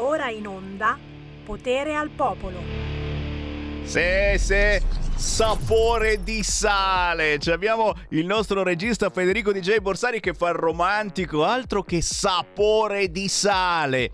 Ora in onda Potere al Popolo. Sì, sì, sapore di sale. Ci abbiamo il nostro regista Federico DJ Borsari che fa il romantico, altro che sapore di sale.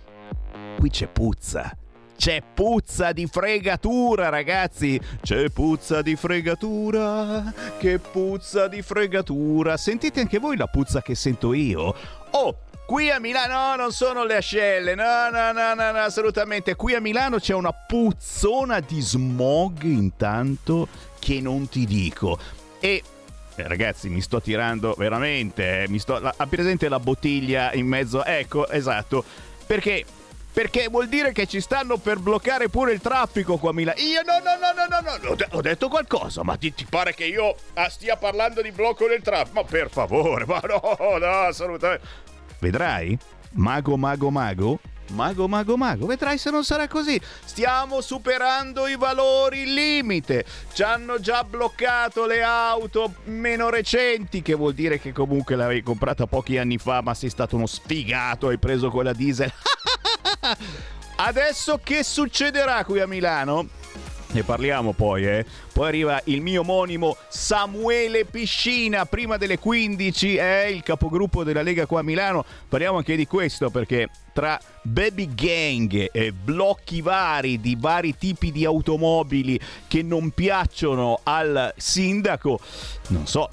Qui c'è puzza. C'è puzza di fregatura, ragazzi. C'è puzza di fregatura. Che puzza di fregatura. Sentite anche voi la puzza che sento io? Oh, Qui a Milano no, non sono le ascelle, no, no, no, no, no, assolutamente. Qui a Milano c'è una puzzona di smog intanto che non ti dico. E eh, ragazzi, mi sto tirando veramente, eh, mi sto ha presente la bottiglia in mezzo? Ecco, esatto. Perché perché vuol dire che ci stanno per bloccare pure il traffico qua a Milano. Io no, no, no, no, no, no, ho, de- ho detto qualcosa, ma ti, ti, pare che io ah, stia parlando di blocco del traffico? Ma per favore, ma no, no, assolutamente. Vedrai? Mago, mago, mago? Mago, mago, mago, vedrai se non sarà così. Stiamo superando i valori limite. Ci hanno già bloccato le auto meno recenti, che vuol dire che comunque l'avevi comprata pochi anni fa, ma sei stato uno sfigato, hai preso quella diesel. Adesso che succederà qui a Milano? Ne parliamo poi, eh. Poi arriva il mio omonimo Samuele Piscina, prima delle 15, è eh? il capogruppo della Lega qua a Milano. Parliamo anche di questo perché tra baby gang e blocchi vari di vari tipi di automobili che non piacciono al sindaco, non so,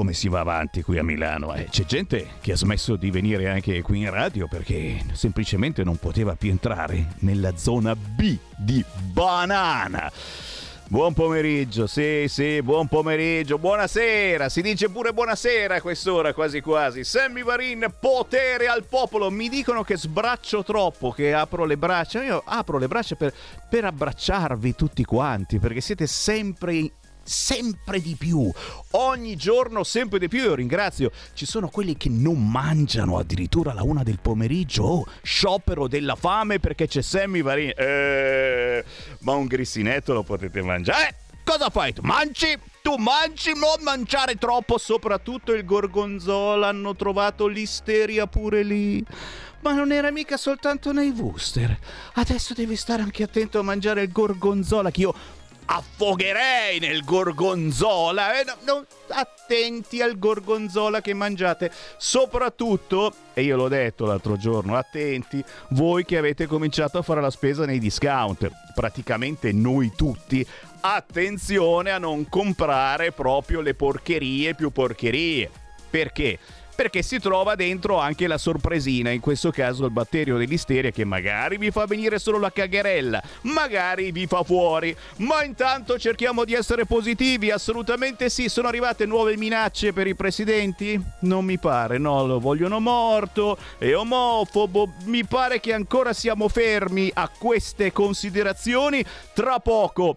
come si va avanti qui a Milano. Eh, c'è gente che ha smesso di venire anche qui in radio perché semplicemente non poteva più entrare nella zona B di banana. Buon pomeriggio, sì, sì, buon pomeriggio, buonasera, si dice pure buonasera a quest'ora quasi quasi. Sammy Varin, potere al popolo, mi dicono che sbraccio troppo, che apro le braccia, io apro le braccia per, per abbracciarvi tutti quanti, perché siete sempre sempre di più, ogni giorno sempre di più. Io ringrazio, ci sono quelli che non mangiano addirittura alla una del pomeriggio, oh, sciopero della fame perché c'è Sammy Varini. Eh, ma un grissinetto lo potete mangiare. Eh, cosa fai? Tu mangi? Tu mangi, non mangiare troppo, soprattutto il gorgonzola, hanno trovato l'isteria pure lì. Ma non era mica soltanto nei Wooster. Adesso devi stare anche attento a mangiare il gorgonzola che io affogherei nel gorgonzola. Eh, no, no, attenti al gorgonzola che mangiate. Soprattutto, e io l'ho detto l'altro giorno, attenti voi che avete cominciato a fare la spesa nei discount. Praticamente noi tutti. Attenzione a non comprare proprio le porcherie più porcherie. Perché? Perché si trova dentro anche la sorpresina, in questo caso il batterio dell'isteria che magari vi fa venire solo la cagherella, magari vi fa fuori, ma intanto cerchiamo di essere positivi, assolutamente sì, sono arrivate nuove minacce per i presidenti? Non mi pare, no, lo vogliono morto, è omofobo, mi pare che ancora siamo fermi a queste considerazioni, tra poco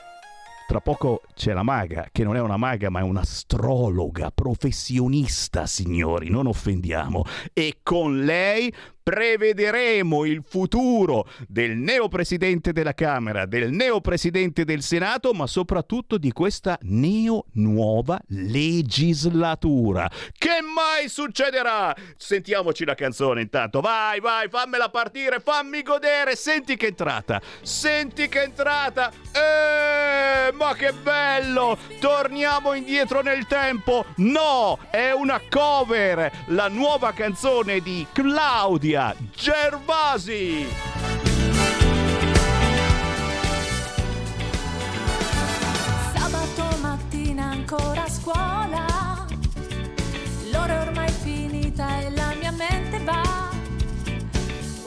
tra poco c'è la maga, che non è una maga ma è un'astrologa professionista, signori, non offendiamo. E con lei prevederemo il futuro del neopresidente della Camera, del neopresidente del Senato, ma soprattutto di questa neo nuova legislatura. Che mai succederà? Sentiamoci la canzone intanto. Vai, vai, fammela partire, fammi godere. Senti che entrata. Senti che entrata. Eh, ma che bello! Torniamo indietro nel tempo. No, è una cover. La nuova canzone di Claudia Giulia Gervasi. Sabato mattina ancora a scuola, l'ora è ormai finita e la mia mente va.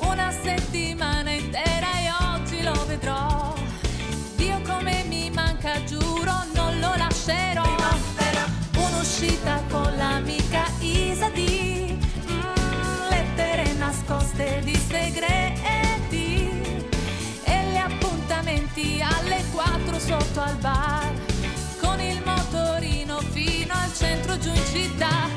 Una settimana 4 sotto al bar con il motorino fino al centro giù in città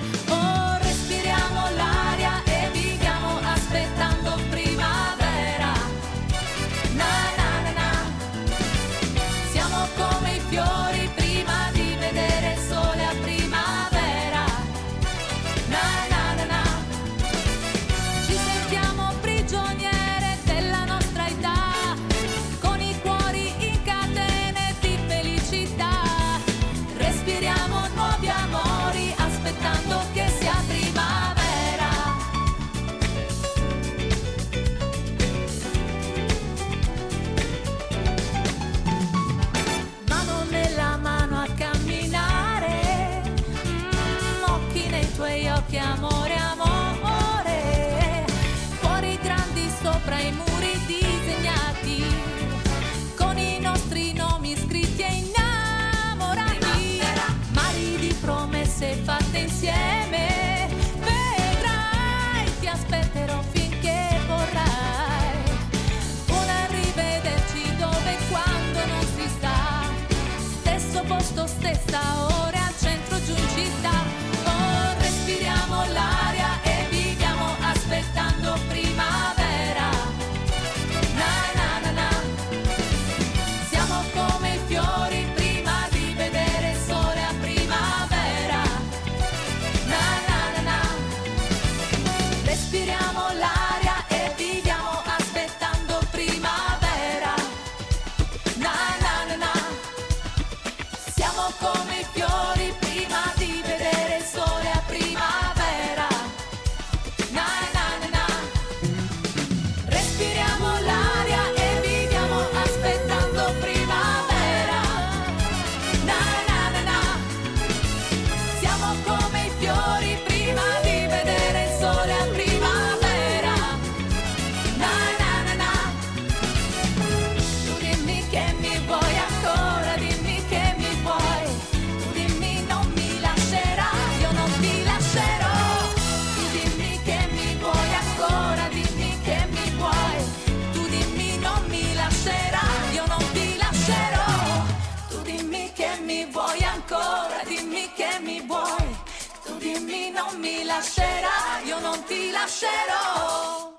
lascerai, io non ti lascerò.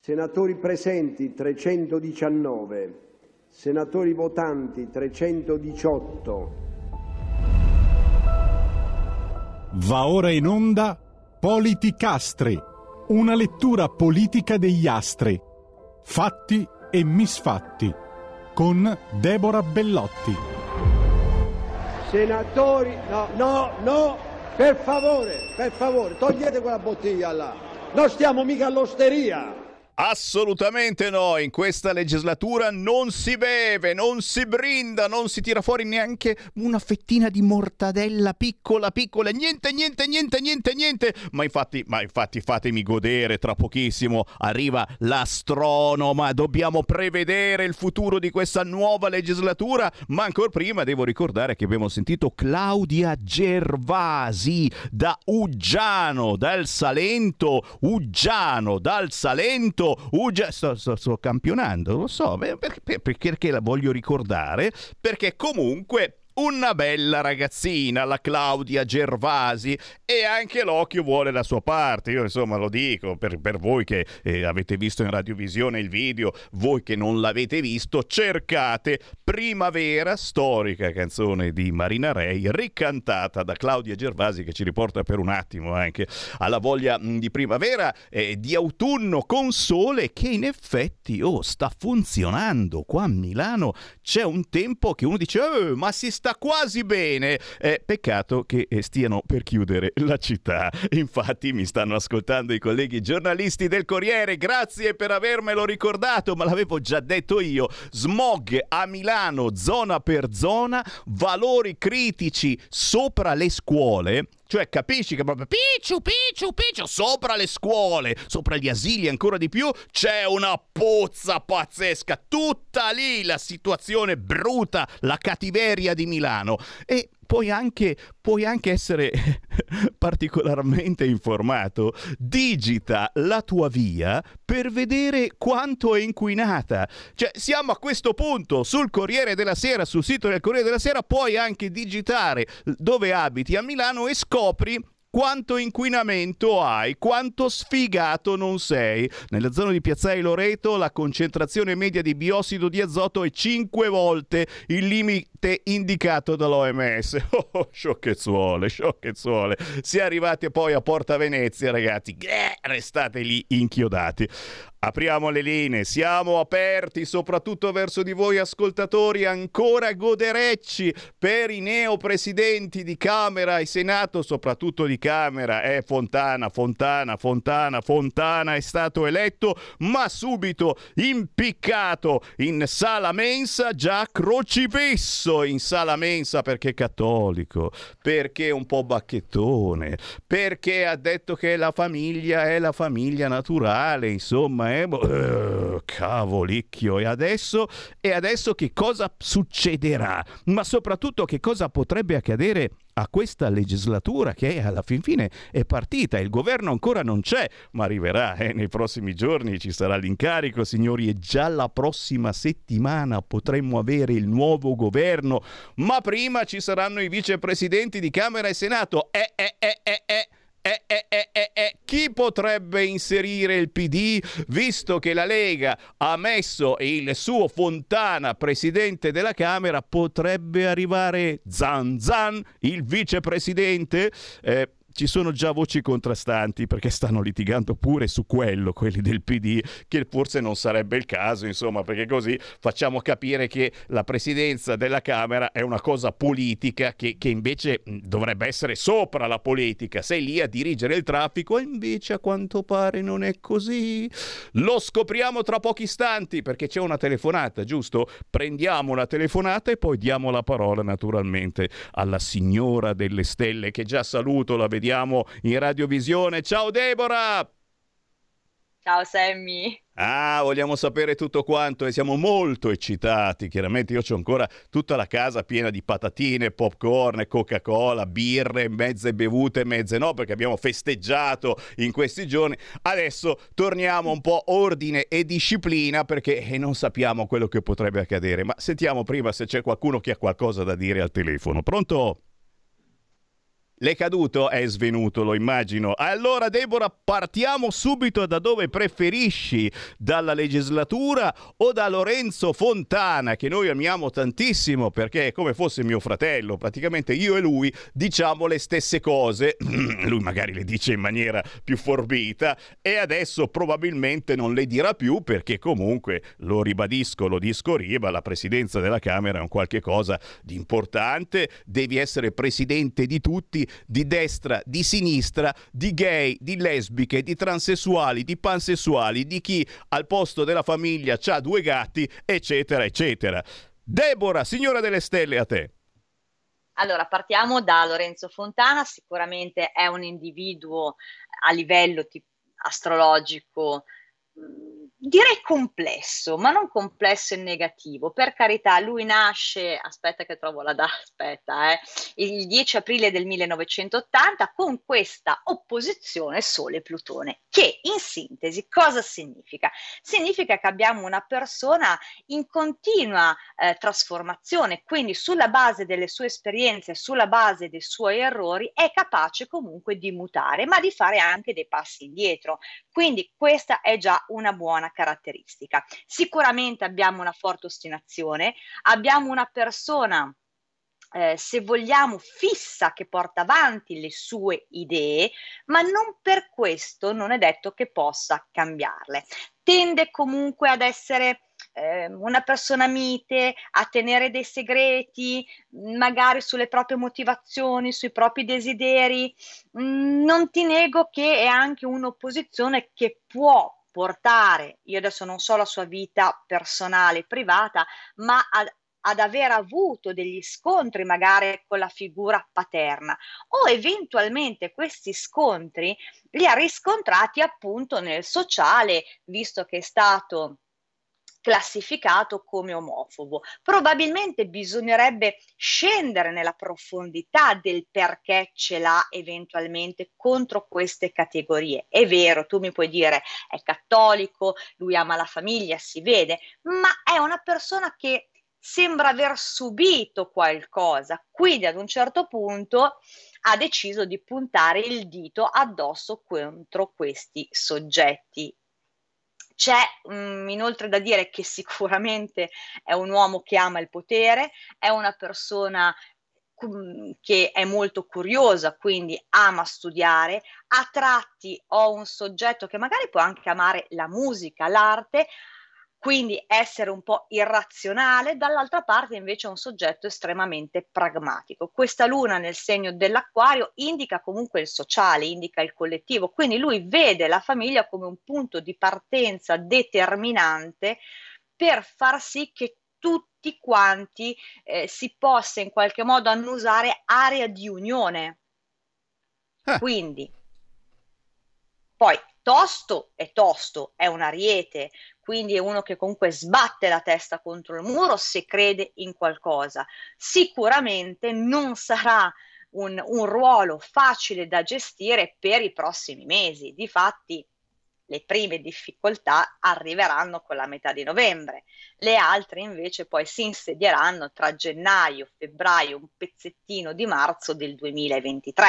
Senatori presenti 319, senatori votanti 318. Va ora in onda Politicastri, una lettura politica degli astri, fatti e misfatti, con Deborah Bellotti. Senatori, no, no, no, per favore, per favore, togliete quella bottiglia là. Non stiamo mica all'osteria. Assolutamente no, in questa legislatura non si beve, non si brinda, non si tira fuori neanche una fettina di mortadella piccola piccola, niente, niente, niente, niente, niente. Ma infatti, ma infatti fatemi godere, tra pochissimo arriva l'astronoma, dobbiamo prevedere il futuro di questa nuova legislatura, ma ancora prima devo ricordare che abbiamo sentito Claudia Gervasi da Uggiano, dal Salento, Uggiano, dal Salento detto Ugia, sto, sto, sto, campionando, lo so, perché, perché la voglio ricordare? Perché comunque una bella ragazzina, la Claudia Gervasi, e anche l'occhio vuole la sua parte. Io insomma lo dico per, per voi che eh, avete visto in radiovisione il video, voi che non l'avete visto, cercate Primavera, storica canzone di Marina Rei, ricantata da Claudia Gervasi che ci riporta per un attimo anche alla voglia mm, di primavera, eh, di autunno con sole che in effetti oh, sta funzionando. Qua a Milano c'è un tempo che uno dice eh, ma si sta sta quasi bene. Eh, peccato che eh, stiano per chiudere la città. Infatti mi stanno ascoltando i colleghi giornalisti del Corriere. Grazie per avermelo ricordato, ma l'avevo già detto io. Smog a Milano, zona per zona, valori critici sopra le scuole cioè, capisci che proprio picciu, picciu, picciu, sopra le scuole, sopra gli asili ancora di più, c'è una pozza pazzesca. Tutta lì la situazione bruta, la cattiveria di Milano. E puoi anche, puoi anche essere particolarmente informato. Digita la tua via per vedere quanto è inquinata. Cioè, siamo a questo punto sul Corriere della Sera, sul sito del Corriere della Sera, puoi anche digitare dove abiti a Milano e scopri quanto inquinamento hai, quanto sfigato non sei. Nella zona di Piazzale Loreto la concentrazione media di biossido di azoto è 5 volte il limite indicato dall'OMS. Oh, sciocchezzuole, sciocchezzuole. Si è arrivati poi a Porta Venezia, ragazzi. restate lì inchiodati. Apriamo le linee, siamo aperti soprattutto verso di voi ascoltatori ancora goderecci per i neopresidenti di Camera e Senato, soprattutto di Camera, eh, Fontana, Fontana, Fontana, Fontana è stato eletto, ma subito impiccato in sala mensa, già crocifisso in sala mensa perché è cattolico, perché è un po' bacchettone, perché ha detto che la famiglia è la famiglia naturale, insomma eh, boh, cavolicchio, e adesso, e adesso che cosa succederà? Ma soprattutto che cosa potrebbe accadere a questa legislatura che alla fin fine è partita, il governo ancora non c'è, ma arriverà eh? nei prossimi giorni, ci sarà l'incarico, signori, e già la prossima settimana potremmo avere il nuovo governo, ma prima ci saranno i vicepresidenti di Camera e Senato. Eh, eh, eh, eh, eh. Eh, eh, eh, eh, eh, chi potrebbe inserire il PD visto che la Lega ha messo il suo Fontana presidente della Camera? Potrebbe arrivare Zan Zan, il vicepresidente? Eh, ci sono già voci contrastanti perché stanno litigando pure su quello, quelli del PD, che forse non sarebbe il caso, insomma, perché così facciamo capire che la presidenza della Camera è una cosa politica che, che invece dovrebbe essere sopra la politica. Sei lì a dirigere il traffico e invece a quanto pare non è così. Lo scopriamo tra pochi istanti perché c'è una telefonata, giusto? Prendiamo la telefonata e poi diamo la parola naturalmente alla signora delle stelle che già saluto, la vediamo in radiovisione. Ciao Deborah! Ciao Sammy. Ah, vogliamo sapere tutto quanto e siamo molto eccitati. Chiaramente io ho ancora tutta la casa piena di patatine, popcorn, Coca-Cola, birre, mezze bevute, mezze no, perché abbiamo festeggiato in questi giorni. Adesso torniamo un po' ordine e disciplina perché eh, non sappiamo quello che potrebbe accadere. Ma sentiamo prima se c'è qualcuno che ha qualcosa da dire al telefono. Pronto? L'è caduto? È svenuto, lo immagino. Allora, Deborah, partiamo subito da dove preferisci, dalla legislatura o da Lorenzo Fontana, che noi amiamo tantissimo perché è come fosse mio fratello. Praticamente io e lui diciamo le stesse cose. lui magari le dice in maniera più forbita e adesso probabilmente non le dirà più perché comunque, lo ribadisco, lo disco riba, la presidenza della Camera è un qualche cosa di importante. Devi essere presidente di tutti di destra, di sinistra, di gay, di lesbiche, di transessuali, di pansessuali, di chi al posto della famiglia ha due gatti, eccetera, eccetera. Deborah, signora delle stelle, a te. Allora, partiamo da Lorenzo Fontana, sicuramente è un individuo a livello tipo astrologico direi complesso, ma non complesso in negativo. Per carità, lui nasce, aspetta che trovo la data, aspetta, eh, il 10 aprile del 1980 con questa opposizione Sole-Plutone, che in sintesi cosa significa? Significa che abbiamo una persona in continua eh, trasformazione, quindi sulla base delle sue esperienze, sulla base dei suoi errori, è capace comunque di mutare, ma di fare anche dei passi indietro. Quindi questa è già una buona caratteristica. Sicuramente abbiamo una forte ostinazione, abbiamo una persona eh, se vogliamo, fissa che porta avanti le sue idee, ma non per questo non è detto che possa cambiarle. Tende comunque ad essere eh, una persona mite, a tenere dei segreti, magari sulle proprie motivazioni, sui propri desideri. Mm, non ti nego che è anche un'opposizione che può portare, io adesso non so la sua vita personale, privata, ma ad, ad aver avuto degli scontri magari con la figura paterna o eventualmente questi scontri li ha riscontrati appunto nel sociale, visto che è stato classificato come omofobo. Probabilmente bisognerebbe scendere nella profondità del perché ce l'ha eventualmente contro queste categorie. È vero, tu mi puoi dire è cattolico, lui ama la famiglia, si vede, ma è una persona che sembra aver subito qualcosa, quindi ad un certo punto ha deciso di puntare il dito addosso contro questi soggetti c'è mh, mm, inoltre da dire che sicuramente è un uomo che ama il potere, è una persona mm, che è molto curiosa, quindi ama studiare, a tratti ho un soggetto che magari può anche amare la musica, l'arte, quindi essere un po' irrazionale, dall'altra parte invece è un soggetto estremamente pragmatico. Questa luna nel segno dell'acquario indica comunque il sociale, indica il collettivo, quindi lui vede la famiglia come un punto di partenza determinante per far sì che tutti quanti eh, si possa in qualche modo annusare area di unione. Ah. Quindi, poi tosto è tosto, è un ariete, quindi è uno che comunque sbatte la testa contro il muro se crede in qualcosa. Sicuramente non sarà un, un ruolo facile da gestire per i prossimi mesi. Difatti, le prime difficoltà arriveranno con la metà di novembre, le altre invece poi si insedieranno tra gennaio, febbraio, un pezzettino di marzo del 2023.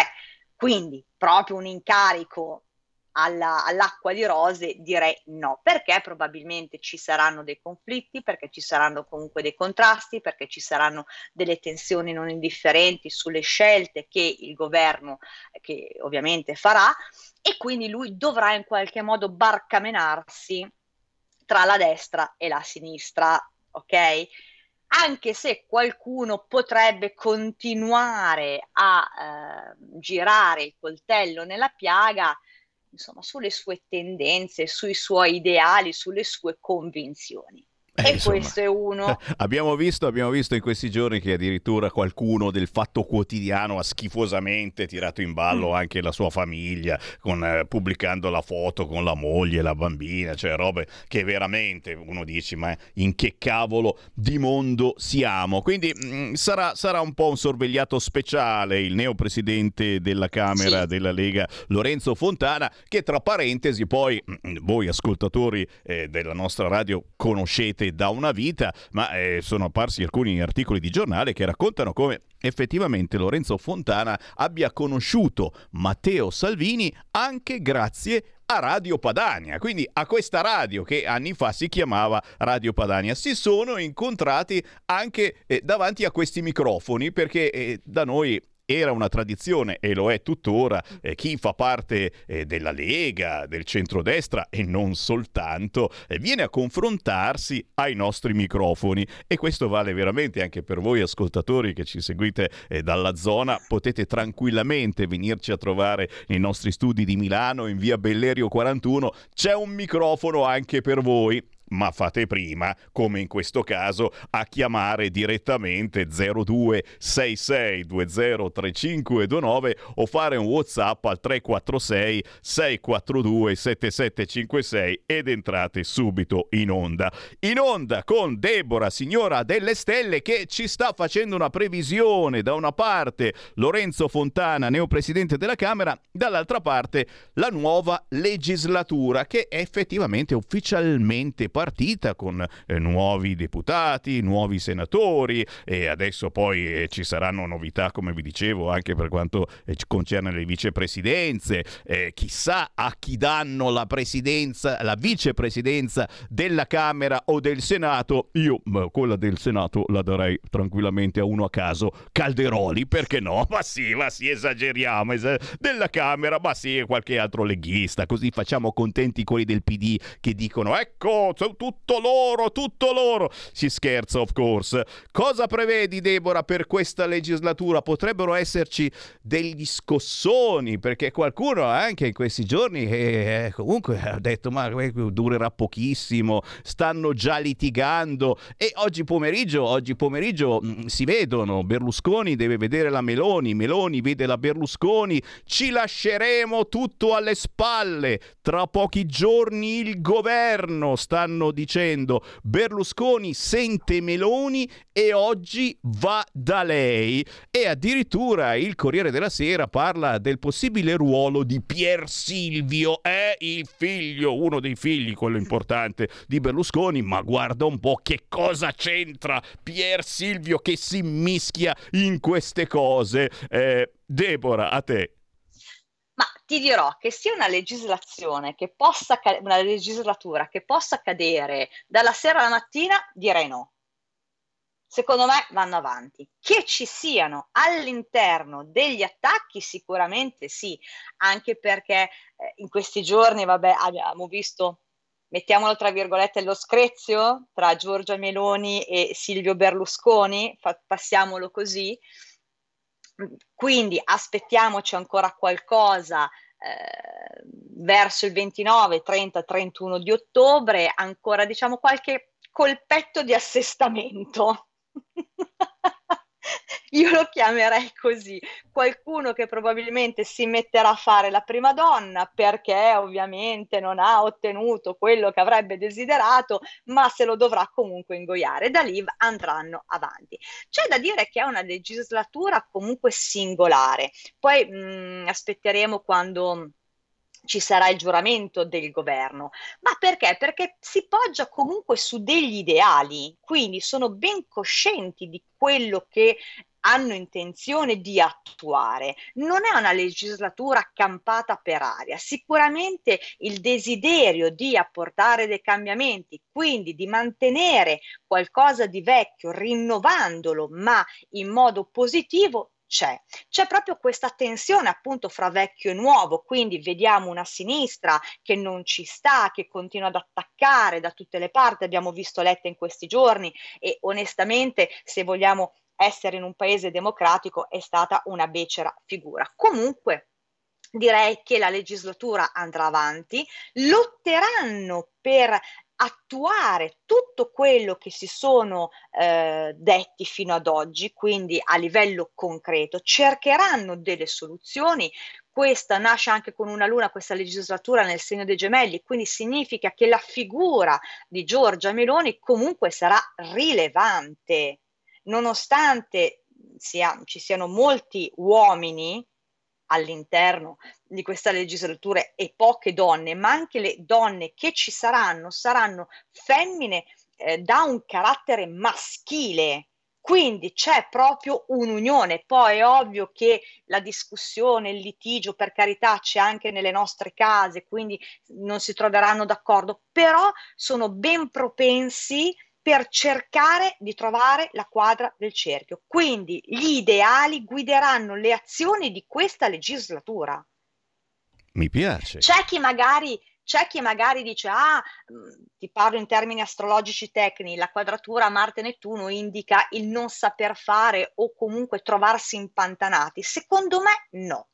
Quindi proprio un incarico alla, all'acqua di rose direi no, perché probabilmente ci saranno dei conflitti, perché ci saranno comunque dei contrasti, perché ci saranno delle tensioni non indifferenti sulle scelte che il governo, che ovviamente farà, e quindi lui dovrà in qualche modo barcamenarsi tra la destra e la sinistra, ok? Anche se qualcuno potrebbe continuare a eh, girare il coltello nella piaga, insomma, sulle sue tendenze, sui suoi ideali, sulle sue convinzioni. Eh, e insomma, questo è uno. Abbiamo visto, abbiamo visto, in questi giorni che addirittura qualcuno del Fatto Quotidiano ha schifosamente tirato in ballo mm. anche la sua famiglia, con, eh, pubblicando la foto con la moglie, la bambina, cioè robe che veramente uno dice: Ma in che cavolo di mondo siamo? Quindi mh, mm, sarà, sarà, un po' un sorvegliato speciale il neopresidente della Camera sì. della Lega, Lorenzo Fontana, che tra parentesi, poi mh, mm, voi ascoltatori eh, della nostra radio conoscete esiste da una vita, ma eh, sono apparsi alcuni articoli di giornale che raccontano come effettivamente Lorenzo Fontana abbia conosciuto Matteo Salvini anche grazie a Radio Padania, quindi a questa radio che anni fa si chiamava Radio Padania. Si sono incontrati anche eh, davanti a questi microfoni perché eh, da noi era una tradizione e lo è tuttora, eh, chi fa parte eh, della Lega, del centrodestra e non soltanto, eh, viene a confrontarsi ai nostri microfoni. E questo vale veramente anche per voi ascoltatori che ci seguite eh, dalla zona, potete tranquillamente venirci a trovare nei nostri studi di Milano in via Bellerio 41, c'è un microfono anche per voi ma fate prima, come in questo caso, a chiamare direttamente 0266203529 o fare un WhatsApp al 346 642 7756 ed entrate subito in onda. In onda con Deborah, signora delle stelle, che ci sta facendo una previsione. Da una parte Lorenzo Fontana, neopresidente della Camera, dall'altra parte la nuova legislatura che è effettivamente ufficialmente partita partita con eh, nuovi deputati, nuovi senatori e adesso poi eh, ci saranno novità, come vi dicevo, anche per quanto eh, concerne le vicepresidenze. Eh, chissà a chi danno la presidenza, la vicepresidenza della Camera o del Senato. Io quella del Senato la darei tranquillamente a uno a caso. Calderoli, perché no? Ma sì, ma sì, esageriamo. Della Camera, ma sì, qualche altro leghista. Così facciamo contenti quelli del PD che dicono ecco, tutto loro, tutto loro. Si scherza, of course. Cosa prevedi, Deborah, per questa legislatura? Potrebbero esserci degli scossoni, perché qualcuno anche in questi giorni eh, comunque ha detto ma eh, durerà pochissimo, stanno già litigando e oggi pomeriggio, oggi pomeriggio mh, mm, si vedono, Berlusconi deve vedere la Meloni, Meloni vede la Berlusconi, ci lasceremo tutto alle spalle, tra pochi giorni il governo, stanno dicendo Berlusconi sente Meloni e oggi va da lei e addirittura il Corriere della Sera parla del possibile ruolo di Pier Silvio, è il figlio, uno dei figli, quello importante di Berlusconi, ma guarda un po' che cosa c'entra Pier Silvio che si mischia in queste cose. Eh, Deborah, a te. Ti dirò che sia una legislazione che possa, una legislatura che possa cadere dalla sera alla mattina, direi no. Secondo me vanno avanti. Che ci siano all'interno degli attacchi, sicuramente sì, anche perché eh, in questi giorni, vabbè, abbiamo visto mettiamolo tra virgolette, lo screzio tra Giorgia Meloni e Silvio Berlusconi, fa, passiamolo così, quindi aspettiamoci ancora qualcosa eh, verso il 29, 30, 31 di ottobre, ancora diciamo qualche colpetto di assestamento. Io lo chiamerei così, qualcuno che probabilmente si metterà a fare la prima donna perché ovviamente non ha ottenuto quello che avrebbe desiderato, ma se lo dovrà comunque ingoiare. Da lì andranno avanti. C'è da dire che è una legislatura comunque singolare. Poi mh, mm, aspetteremo quando ci sarà il giuramento del governo. Ma perché? Perché si poggia comunque su degli ideali, quindi sono ben coscienti di quello che hanno intenzione di attuare. Non è una legislatura accampata per aria, sicuramente il desiderio di apportare dei cambiamenti, quindi di mantenere qualcosa di vecchio, rinnovandolo, ma in modo positivo, c'è. C'è proprio questa tensione appunto fra vecchio e nuovo, quindi vediamo una sinistra che non ci sta, che continua ad attaccare da tutte le parti, abbiamo visto Letta in questi giorni e onestamente se vogliamo essere in un paese democratico è stata una becera figura. Comunque direi che la legislatura andrà avanti, lotteranno per attuare tutto quello che si sono eh, detti fino ad oggi, quindi a livello concreto, cercheranno delle soluzioni. Questa nasce anche con una luna, questa legislatura nel segno dei gemelli, quindi significa che la figura di Giorgia Meloni comunque sarà rilevante, nonostante sia, ci siano molti uomini all'interno di questa legislatura e poche donne, ma anche le donne che ci saranno saranno femmine eh, da un carattere maschile. Quindi c'è proprio un'unione. Poi è ovvio che la discussione, il litigio, per carità, c'è anche nelle nostre case, quindi non si troveranno d'accordo, però sono ben propensi per cercare di trovare la quadra del cerchio. Quindi gli ideali guideranno le azioni di questa legislatura. Mi piace. C'è chi magari, c'è chi magari dice, ah, mm, ti parlo in termini astrologici tecnici, la quadratura Marte-Nettuno indica il non saper fare o comunque trovarsi impantanati. Secondo me no.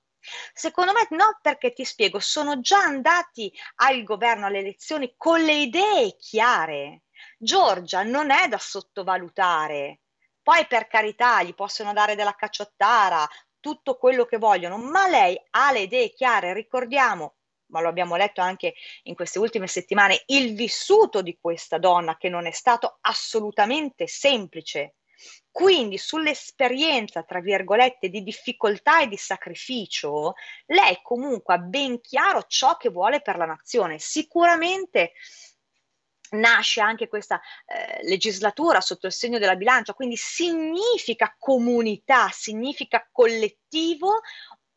Secondo me no, perché ti spiego, sono già andati al governo alle elezioni con le idee chiare Giorgia non è da sottovalutare. Poi per carità gli possono dare della cacciottara, tutto quello che vogliono, ma lei ha le idee chiare, ricordiamo, ma lo abbiamo letto anche in queste ultime settimane, il vissuto di questa donna che non è stato assolutamente semplice. Quindi sull'esperienza, tra virgolette, di difficoltà e di sacrificio, lei comunque ha ben chiaro ciò che vuole per la nazione. Sicuramente nasce anche questa eh, legislatura sotto il segno della bilancia, quindi significa comunità, significa collettivo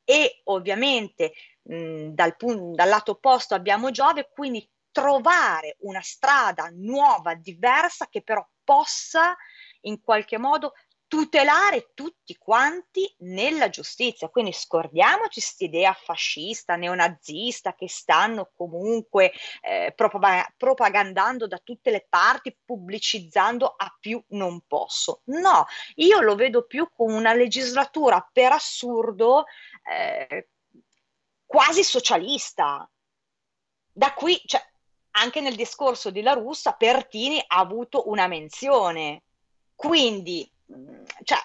e ovviamente mh, dal, pun- dal lato opposto abbiamo Giove, quindi trovare una strada nuova, diversa, che però possa in qualche modo tutelare tutti quanti nella giustizia. Quindi scordiamoci questa idea fascista, neonazista che stanno comunque eh, propagandando da tutte le parti, pubblicizzando a più non posso. No, io lo vedo più come una legislatura per assurdo eh, quasi socialista. Da qui, cioè, anche nel discorso di La Russa, Pertini ha avuto una menzione. Quindi cioè,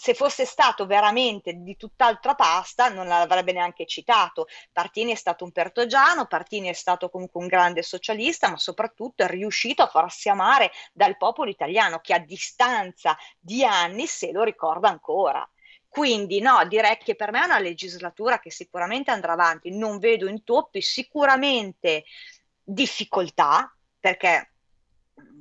se fosse stato veramente di tutt'altra pasta non l'avrebbe neanche citato. Partini è stato un pertogiano, Partini è stato comunque un grande socialista, ma soprattutto è riuscito a farsi amare dal popolo italiano che a distanza di anni se lo ricorda ancora. Quindi no, direi che per me è una legislatura che sicuramente andrà avanti, non vedo intoppi, sicuramente difficoltà, perché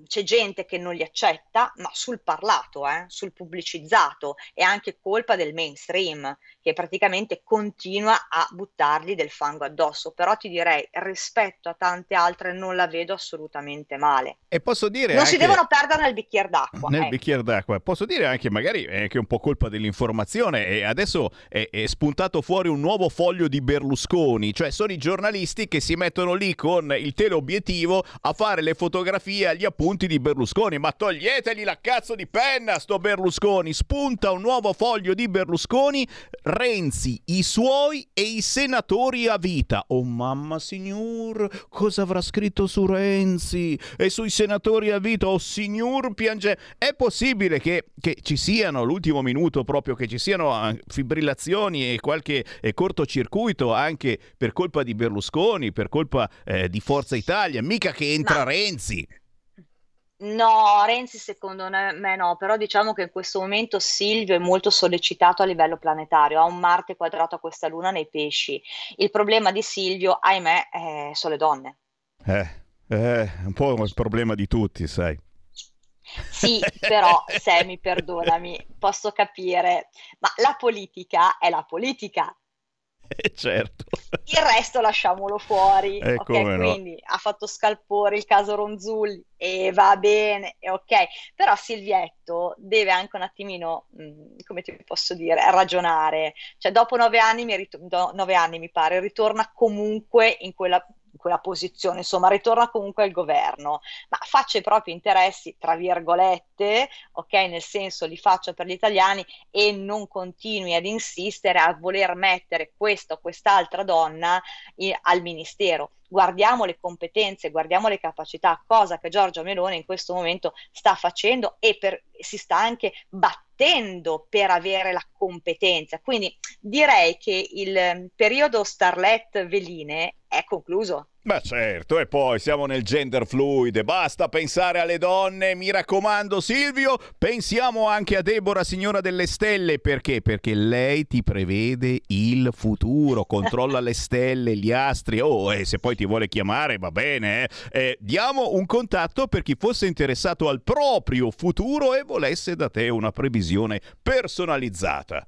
c'è gente che non li accetta, ma sul parlato, eh, sul pubblicizzato, è anche colpa del mainstream che praticamente continua a buttargli del fango addosso. Però ti direi, rispetto a tante altre, non la vedo assolutamente male. E posso dire. Non anche... si devono perdere nel bicchiere d'acqua. Nel ecco. bicchiere d'acqua. Posso dire anche, magari è anche un po' colpa dell'informazione. E adesso è, è spuntato fuori un nuovo foglio di Berlusconi, cioè sono i giornalisti che si mettono lì con il teleobiettivo a fare le fotografie agli appunti di Berlusconi. Ma toglietegli la cazzo di penna, sto Berlusconi. Spunta un nuovo foglio di Berlusconi Renzi, i suoi e i senatori a vita. Oh mamma signor, cosa avrà scritto su Renzi e sui senatori a vita? Oh signor piange. È possibile che, che ci siano, l'ultimo minuto proprio, che ci siano ah, fibrillazioni e qualche eh, cortocircuito anche per colpa di Berlusconi, per colpa eh, di Forza Italia. Mica che entra Ma... Renzi. No, Renzi secondo me no, però diciamo che in questo momento Silvio è molto sollecitato a livello planetario, ha un Marte quadrato a questa luna nei pesci. Il problema di Silvio, ahimè, sono le donne. Eh, eh, un po' il problema di tutti, sai. Sì, però Sammy, perdonami, posso capire, ma la politica è la politica. Certo. Il resto lasciamolo fuori. Eh, ok, no. quindi ha fatto scalpore il caso Ronzulli e va bene, e ok. Però Silvietto deve anche un attimino, mh, come ti posso dire, ragionare. Cioè, dopo nove anni, mi, rit- do- nove anni, mi pare, ritorna comunque in quella quella posizione, insomma, ritorna comunque al governo, ma faccia i propri interessi, tra virgolette, ok, nel senso li faccia per gli italiani e non continui ad insistere a voler mettere questa o quest'altra donna i- al ministero. Guardiamo le competenze, guardiamo le capacità, cosa che Giorgia Meloni in questo momento sta facendo e per- si sta anche battendo per avere la competenza. Quindi direi che il eh, periodo Starlet Veline è concluso. Ma certo, e poi siamo nel gender fluid, basta pensare alle donne, mi raccomando Silvio, pensiamo anche a Deborah, signora delle stelle, perché? Perché lei ti prevede il futuro, controlla le stelle, gli astri, oh, e se poi ti vuole chiamare va bene, eh. Eh, diamo un contatto per chi fosse interessato al proprio futuro e volesse da te una previsione personalizzata.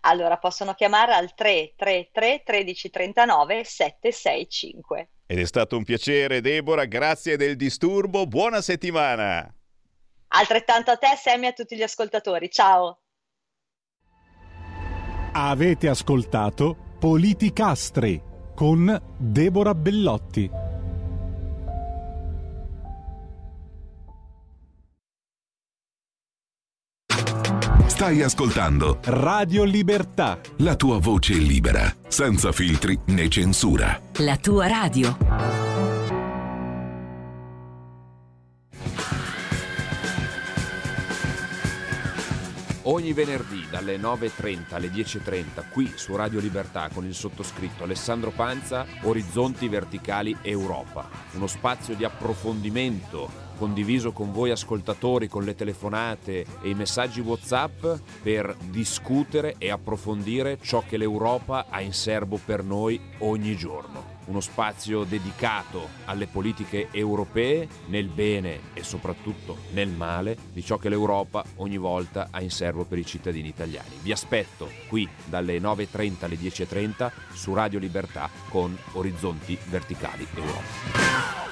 Allora possono chiamare al 333 1339 765. Ed è stato un piacere Deborah, grazie del disturbo, buona settimana! Altrettanto a te, Sammy, e a tutti gli ascoltatori. Ciao! Avete ascoltato Politicastri con Deborah Bellotti. Stai ascoltando Radio Libertà. la tua voce libera, senza filtri né censura. La tua radio. Ogni venerdì dalle 9.30 alle 10.30 qui su Radio Libertà con il sottoscritto Alessandro Panza, Orizzonti Verticali Europa. Uno spazio di approfondimento condiviso con voi ascoltatori con le telefonate e i messaggi WhatsApp per discutere e approfondire ciò che l'Europa ha in serbo per noi ogni giorno uno spazio dedicato alle politiche europee nel bene e soprattutto nel male di ciò che l'Europa ogni volta ha in serbo per i cittadini italiani. Vi aspetto qui dalle 9.30 alle 10.30 su Radio Libertà con Orizzonti Verticali Europa.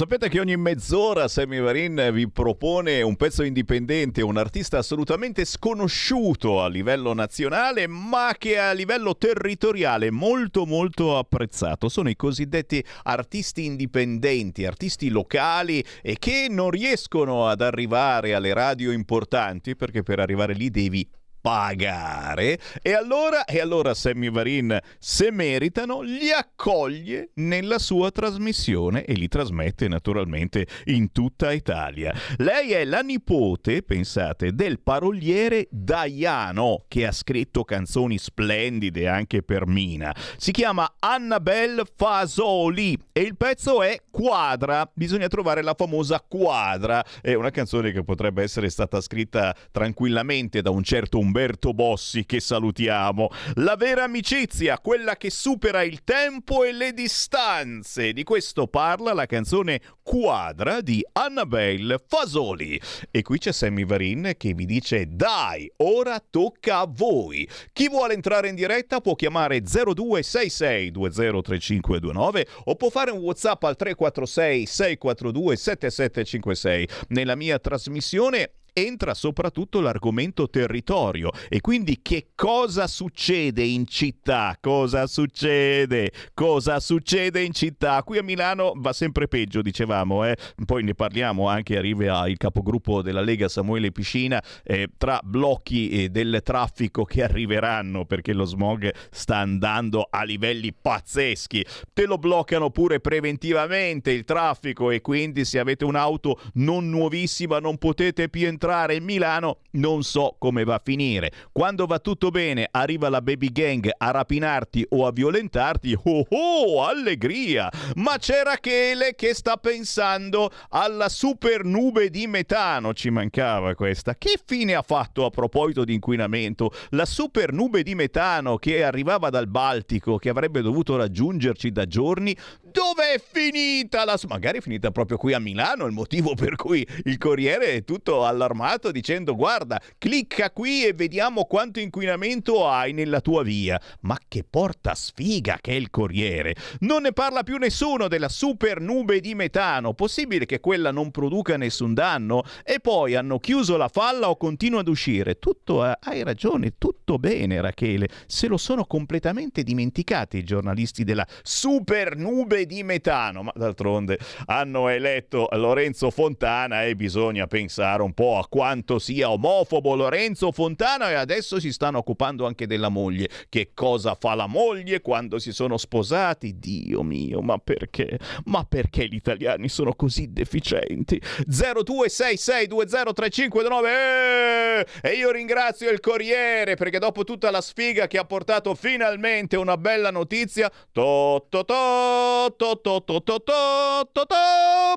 Sapete che ogni mezz'ora Sammy Varin vi propone un pezzo indipendente, un artista assolutamente sconosciuto a livello nazionale, ma che a livello territoriale molto molto apprezzato. Sono i cosiddetti artisti indipendenti, artisti locali e che non riescono ad arrivare alle radio importanti perché per arrivare lì devi pagare. E allora, e allora Sammy Varin se meritano li accoglie nella sua trasmissione e li trasmette naturalmente in tutta Italia. Lei è la nipote pensate del paroliere Daiano che ha scritto canzoni splendide anche per Mina. Si chiama Annabelle Fasoli e il pezzo è Quadra. Bisogna trovare la famosa Quadra. È una canzone che potrebbe essere stata scritta tranquillamente da un certo Umberto Bossi che salutiamo. La vera amicizia, quella che supera il tempo e le distanze. Di questo parla la canzone Quadra di Annabelle Fasoli. E qui c'è Sammy Varin che vi dice dai, ora tocca a voi. Chi vuole entrare in diretta può chiamare 0266 203529 o può fare un WhatsApp al 346 642 7756. Nella mia trasmissione entra soprattutto l'argomento territorio e quindi che cosa succede in città? Cosa succede? Cosa succede in città? Qui a Milano va sempre peggio, dicevamo, eh? poi ne parliamo anche, arriva il capogruppo della Lega Samuele Piscina, eh, tra blocchi eh, del traffico che arriveranno perché lo smog sta andando a livelli pazzeschi, te lo bloccano pure preventivamente il traffico e quindi se avete un'auto non nuovissima non potete più entrare in Milano, non so come va a finire. Quando va tutto bene, arriva la baby gang a rapinarti o a violentarti. Oh oh, allegria! Ma c'è Rachele che sta pensando alla super nube di metano. Ci mancava questa. Che fine ha fatto a proposito di inquinamento? La super nube di metano che arrivava dal Baltico, che avrebbe dovuto raggiungerci da giorni, dove è finita la... Magari è finita proprio qui a Milano, il motivo per cui il Corriere è tutto allarmato dicendo guarda, clicca qui e vediamo quanto inquinamento hai nella tua via. Ma che porta sfiga che è il Corriere. Non ne parla più nessuno della super nube di metano. Possibile che quella non produca nessun danno? E poi hanno chiuso la falla o continua ad uscire? Tutto, eh, hai ragione, tutto bene Rachele. Se lo sono completamente dimenticati i giornalisti della super nube di metano, ma d'altronde hanno eletto Lorenzo Fontana e bisogna pensare un po' a quanto sia omofobo Lorenzo Fontana e adesso si stanno occupando anche della moglie. Che cosa fa la moglie quando si sono sposati? Dio mio, ma perché? Ma perché gli italiani sono così deficienti? 0266203529 eh! E io ringrazio il Corriere perché dopo tutta la sfiga che ha portato finalmente una bella notizia, to, to, to,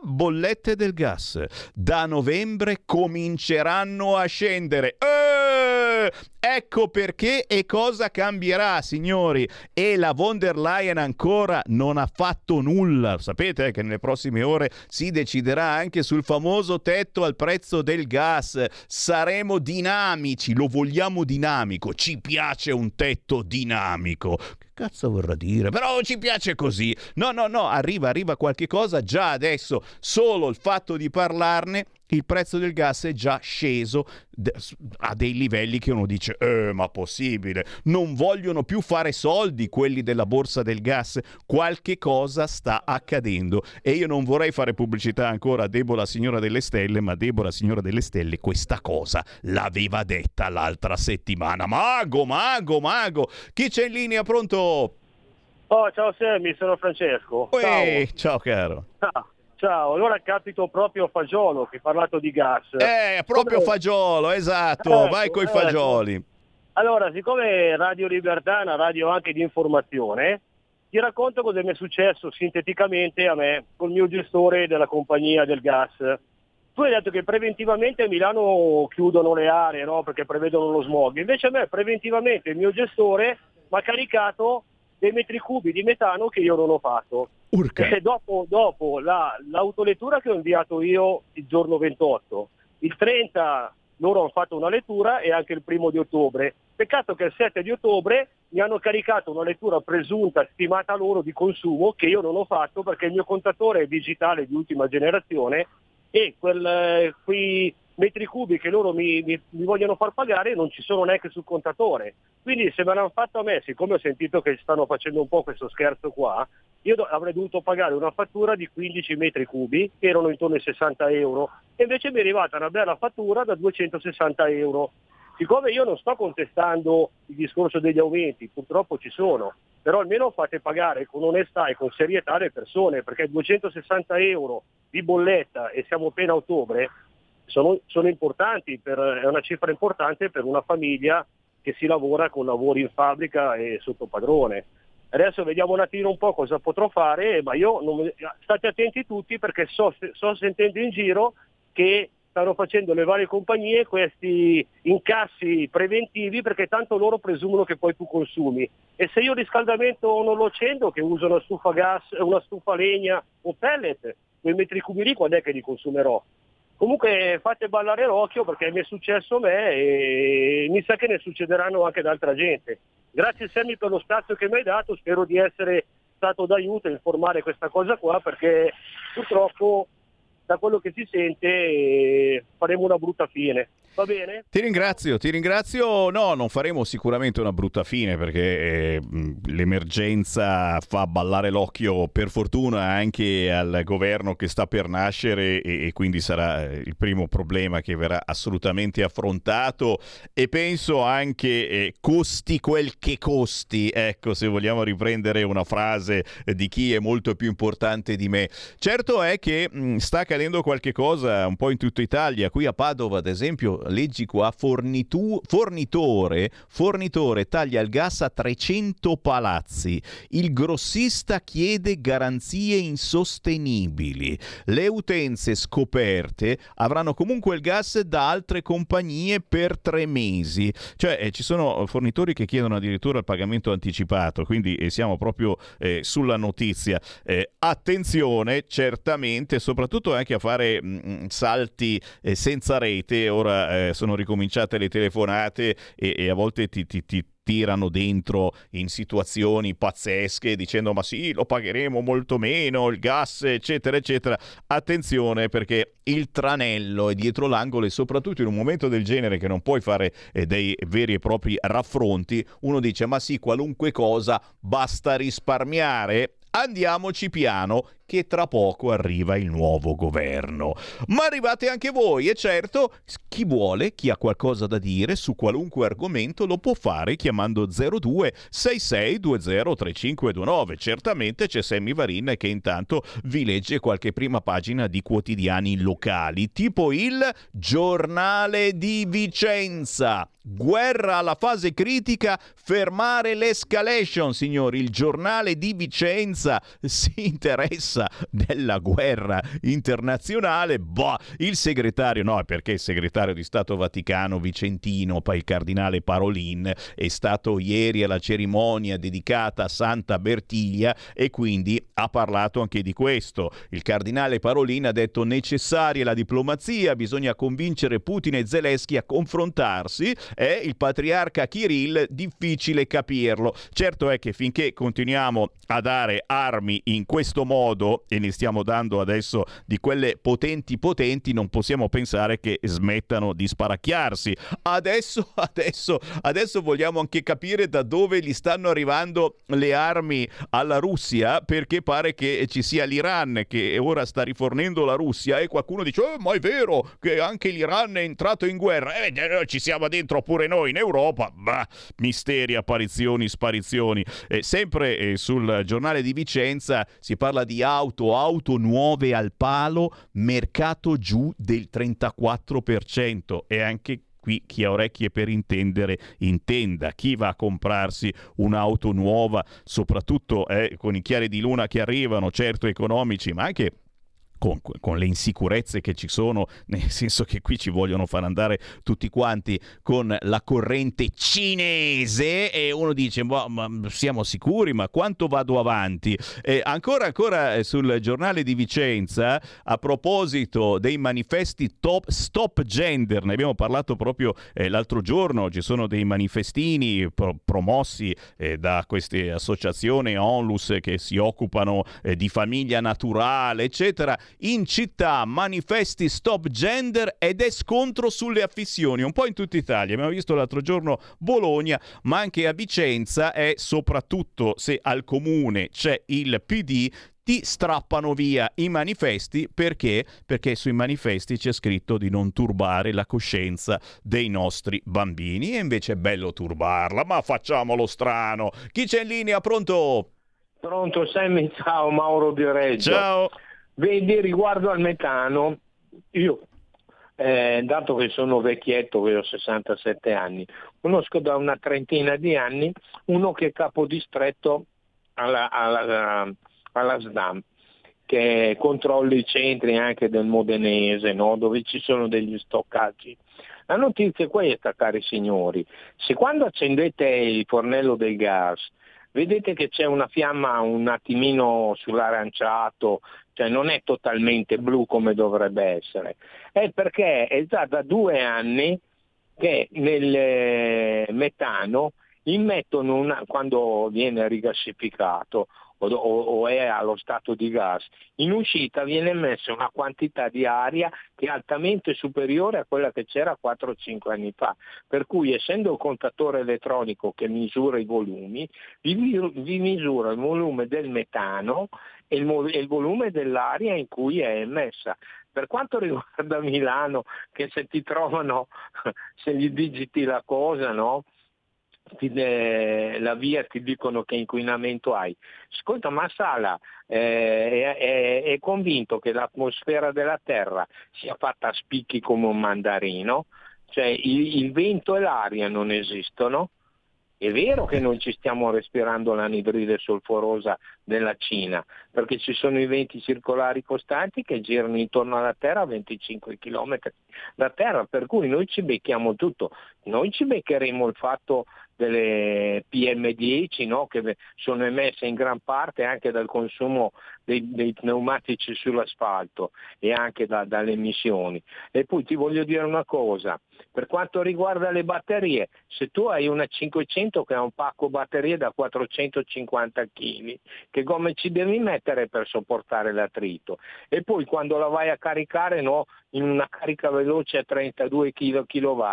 Bollette del gas. Da novembre cominceranno a scendere. Eeeh! Ecco perché e cosa cambierà, signori. E la von der Leyen ancora non ha fatto nulla. Sapete che nelle prossime ore si deciderà anche sul famoso tetto al prezzo del gas. Saremo dinamici, lo vogliamo dinamico. Ci piace un tetto dinamico cazzo vorrà dire? Però ci piace così. No, no, no, arriva, arriva qualche cosa già adesso. Solo il fatto di parlarne il prezzo del gas è già sceso a dei livelli che uno dice, eh, ma possibile, non vogliono più fare soldi quelli della borsa del gas, qualche cosa sta accadendo e io non vorrei fare pubblicità ancora a Debola Signora delle Stelle, ma Debola Signora delle Stelle questa cosa l'aveva detta l'altra settimana. Mago, mago, mago, chi c'è in linea pronto? Oh, ciao Sammy, sono Francesco. Uè, ciao. ciao caro. Ah. Ciao, allora capito proprio Fagiolo che hai parlato di gas. Eh, proprio Come... Fagiolo, esatto, eh, vai coi ecco. fagioli. Allora, siccome Radio Libertà è una radio anche di informazione, ti racconto cosa mi è successo sinteticamente a me col mio gestore della compagnia del gas. Tu hai detto che preventivamente a Milano chiudono le aree no? perché prevedono lo smog, invece a me preventivamente il mio gestore mi ha caricato dei metri cubi di metano che io non ho fatto. Urca. E dopo, dopo la, l'autolettura che ho inviato io il giorno 28, il 30 loro hanno fatto una lettura e anche il primo di ottobre. Peccato che il 7 di ottobre mi hanno caricato una lettura presunta stimata loro di consumo che io non ho fatto perché il mio contatore è digitale di ultima generazione e quel, eh, quei metri cubi che loro mi, mi, mi, vogliono far pagare non ci sono neanche sul contatore. Quindi se me l'hanno fatto a me, siccome ho sentito che stanno facendo un po' questo scherzo qua, io do, avrei dovuto pagare una fattura di 15 metri cubi, che erano intorno ai 60 euro, e invece mi è arrivata una bella fattura da 260 euro. Siccome io non sto contestando il discorso degli aumenti, purtroppo ci sono, però almeno fate pagare con onestà e con serietà le persone, perché 260 euro di bolletta e siamo appena a ottobre sono, sono importanti, per, è una cifra importante per una famiglia che si lavora con lavori in fabbrica e sotto padrone. Adesso vediamo un attimo un po' cosa potrò fare, ma io non, state attenti tutti perché sto so sentendo in giro che stanno facendo le varie compagnie questi incassi preventivi perché tanto loro presumono che poi tu consumi. E se io riscaldamento non lo accendo, che uso una stufa gas, una stufa legna o pellet, quei metri cubi lì quando è che li consumerò? Comunque fate ballare l'occhio perché mi è successo a me e mi sa che ne succederanno anche ad altra gente. Grazie Sammy per lo spazio che mi hai dato, spero di essere stato d'aiuto a informare questa cosa qua perché purtroppo da quello che si sente eh, faremo una brutta fine. Va bene? Ti ringrazio, ti ringrazio. No, non faremo sicuramente una brutta fine perché eh, l'emergenza fa ballare l'occhio per fortuna anche al governo che sta per nascere e, e quindi sarà eh, il primo problema che verrà assolutamente affrontato e penso anche eh, costi quel che costi, ecco se vogliamo riprendere una frase di chi è molto più importante di me. Certo è che mh, sta accadendo qualche cosa un po' in tutta Italia, qui a Padova ad esempio leggi qua, fornitu- fornitore, fornitore taglia il gas a 300 palazzi, il grossista chiede garanzie insostenibili, le utenze scoperte avranno comunque il gas da altre compagnie per tre mesi, cioè eh, ci sono fornitori che chiedono addirittura il pagamento anticipato, quindi eh, siamo proprio eh, sulla notizia. Eh, attenzione certamente, soprattutto anche a fare mh, mm, salti eh, senza rete, ora eh, sono ricominciate le telefonate e, e a volte ti, ti, ti tirano dentro in situazioni pazzesche dicendo ma sì lo pagheremo molto meno il gas eccetera eccetera. Attenzione perché il tranello è dietro l'angolo e soprattutto in un momento del genere che non puoi fare eh, dei veri e propri raffronti uno dice ma sì qualunque cosa basta risparmiare andiamoci piano che tra poco arriva il nuovo governo. Ma arrivate anche voi e certo chi vuole, chi ha qualcosa da dire su qualunque argomento lo può fare chiamando 02 6620 3529. Certamente c'è Sammy Varin che intanto vi legge qualche prima pagina di quotidiani locali, tipo il Giornale di Vicenza. Guerra alla fase critica, fermare l'escalation, signori. Il giornale di Vicenza si interessa della guerra internazionale. Boh, il segretario, no, perché il segretario di Stato Vaticano Vicentino, poi il cardinale Parolin, è stato ieri alla cerimonia dedicata a Santa Bertiglia e quindi ha parlato anche di questo. Il cardinale Parolin ha detto necessaria la diplomazia, bisogna convincere Putin e Zelensky a confrontarsi è il patriarca Kirill, difficile capirlo. Certo è che finché continuiamo a dare armi in questo modo, e ne stiamo dando adesso di quelle potenti potenti, non possiamo pensare che smettano di sparacchiarsi. Adesso, adesso, adesso vogliamo anche capire da dove gli stanno arrivando le armi alla Russia, perché pare che ci sia l'Iran che ora sta rifornendo la Russia e qualcuno dice, oh, ma è vero che anche l'Iran è entrato in guerra. Eh, ci siamo dentro pure noi in Europa. Bah, misteri, apparizioni, sparizioni. Eh, sempre eh, sul giornale di Vicenza si parla di auto, auto nuove al palo, mercato giù del 34% e anche qui chi ha orecchie per intendere intenda chi va a comprarsi un'auto nuova soprattutto eh, con i chiari di luna che arrivano certo economici ma anche con, con, le insicurezze che ci sono, nel senso che qui ci vogliono far andare tutti quanti con la corrente cinese e uno dice ma, ma siamo sicuri ma quanto vado avanti? Eh, ancora ancora eh, sul giornale di Vicenza a proposito dei manifesti top, stop gender, ne abbiamo parlato proprio eh, l'altro giorno, ci sono dei manifestini pro- promossi eh, da queste associazioni onlus che si occupano eh, di famiglia naturale eccetera in città manifesti stop gender ed è scontro sulle affissioni, un po' in tutta Italia. Abbiamo visto l'altro giorno Bologna, ma anche a Vicenza e soprattutto se al comune c'è il PD, ti strappano via i manifesti perché? Perché sui manifesti c'è scritto di non turbare la coscienza dei nostri bambini e invece è bello turbarla, ma facciamolo strano. Chi c'è in linea? Pronto? Pronto Sammy, ciao Mauro di Reggio. Ciao. Vedi, riguardo al metano, io, eh, dato che sono vecchietto, che ho 67 anni, conosco da una trentina di anni uno che è capodistretto alla, alla, alla SDAM, che controlla i centri anche del Modenese, no? dove ci sono degli stoccaggi. La notizia è questa, cari signori, se quando accendete il fornello del gas vedete che c'è una fiamma un attimino sull'aranciato, cioè non è totalmente blu come dovrebbe essere, è perché è già da due anni che nel eh, metano immettono una, quando viene rigassificato o, o, è allo stato di gas, in uscita viene emessa una quantità di aria che è altamente superiore a quella che c'era 4-5 anni fa. Per cui essendo un contatore elettronico che misura i volumi, vi, vi misura il volume del metano e il, il volume dell'aria in cui è emessa. Per quanto riguarda Milano, che se ti trovano, se gli digiti la cosa, no? ti, eh, la via ti dicono che inquinamento hai. Ascolta, ma Sala eh, è, è, convinto che l'atmosfera della Terra sia fatta a spicchi come un mandarino, cioè il, il vento e l'aria non esistono, è vero che non ci stiamo respirando l'anidride solforosa della Cina, perché ci sono i venti circolari costanti che girano intorno alla Terra a 25 km da Terra, per cui noi ci becchiamo tutto. Noi ci beccheremo il fatto delle PM10 no? che sono emesse in gran parte anche dal consumo dei, dei pneumatici sull'asfalto e anche da, dalle emissioni. E poi ti voglio dire una cosa, per quanto riguarda le batterie, se tu hai una 500 che ha un pacco batterie da 450 kg, che gomme ci devi mettere per sopportare l'attrito? E poi quando la vai a caricare no, in una carica veloce a 32 kW,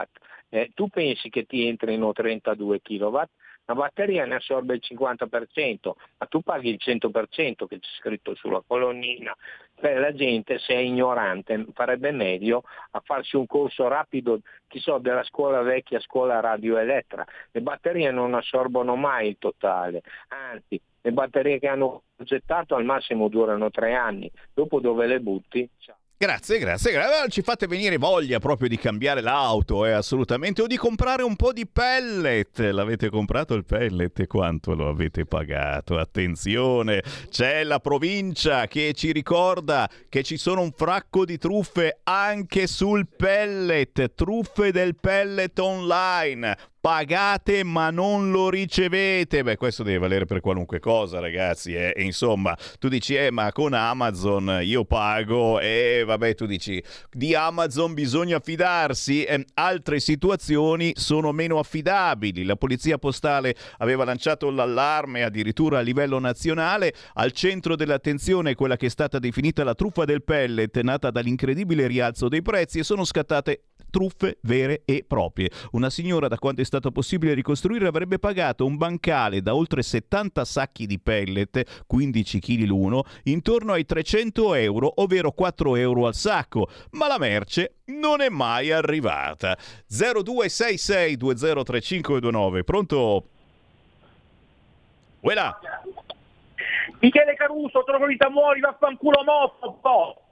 eh, tu pensi che ti entrino 32 kW? La batteria ne assorbe il 50%, ma tu paghi il 100% che c'è scritto sulla colonnina. Per la gente, se è ignorante, farebbe meglio a farsi un corso rapido, so, della scuola vecchia, scuola radioelettra. Le batterie non assorbono mai il totale, anzi, le batterie che hanno progettato al massimo durano tre anni, dopo dove le butti? Ciao. Grazie, grazie, grazie. Ci fate venire voglia proprio di cambiare l'auto, eh, assolutamente, o di comprare un po' di pellet. L'avete comprato il pellet e quanto lo avete pagato? Attenzione, c'è la provincia che ci ricorda che ci sono un fracco di truffe anche sul pellet, truffe del pellet online pagate ma non lo ricevete. Beh, questo deve valere per qualunque cosa, ragazzi. Eh. E insomma, tu dici, eh, ma con Amazon io pago e vabbè, tu dici, di Amazon bisogna fidarsi. Eh, altre situazioni sono meno affidabili. La polizia postale aveva lanciato l'allarme addirittura a livello nazionale. Al centro dell'attenzione quella che è stata definita la truffa del pellet, nata dall'incredibile rialzo dei prezzi e sono scattate truffe vere e proprie. Una signora, da quanto è stato possibile ricostruire, avrebbe pagato un bancale da oltre 70 sacchi di pellet, 15 kg l'uno, intorno ai 300 euro, ovvero 4 euro al sacco, ma la merce non è mai arrivata. 0266203529, pronto? Uela! Michele Caruso, trovo di Tamuori, vaffanculo motto!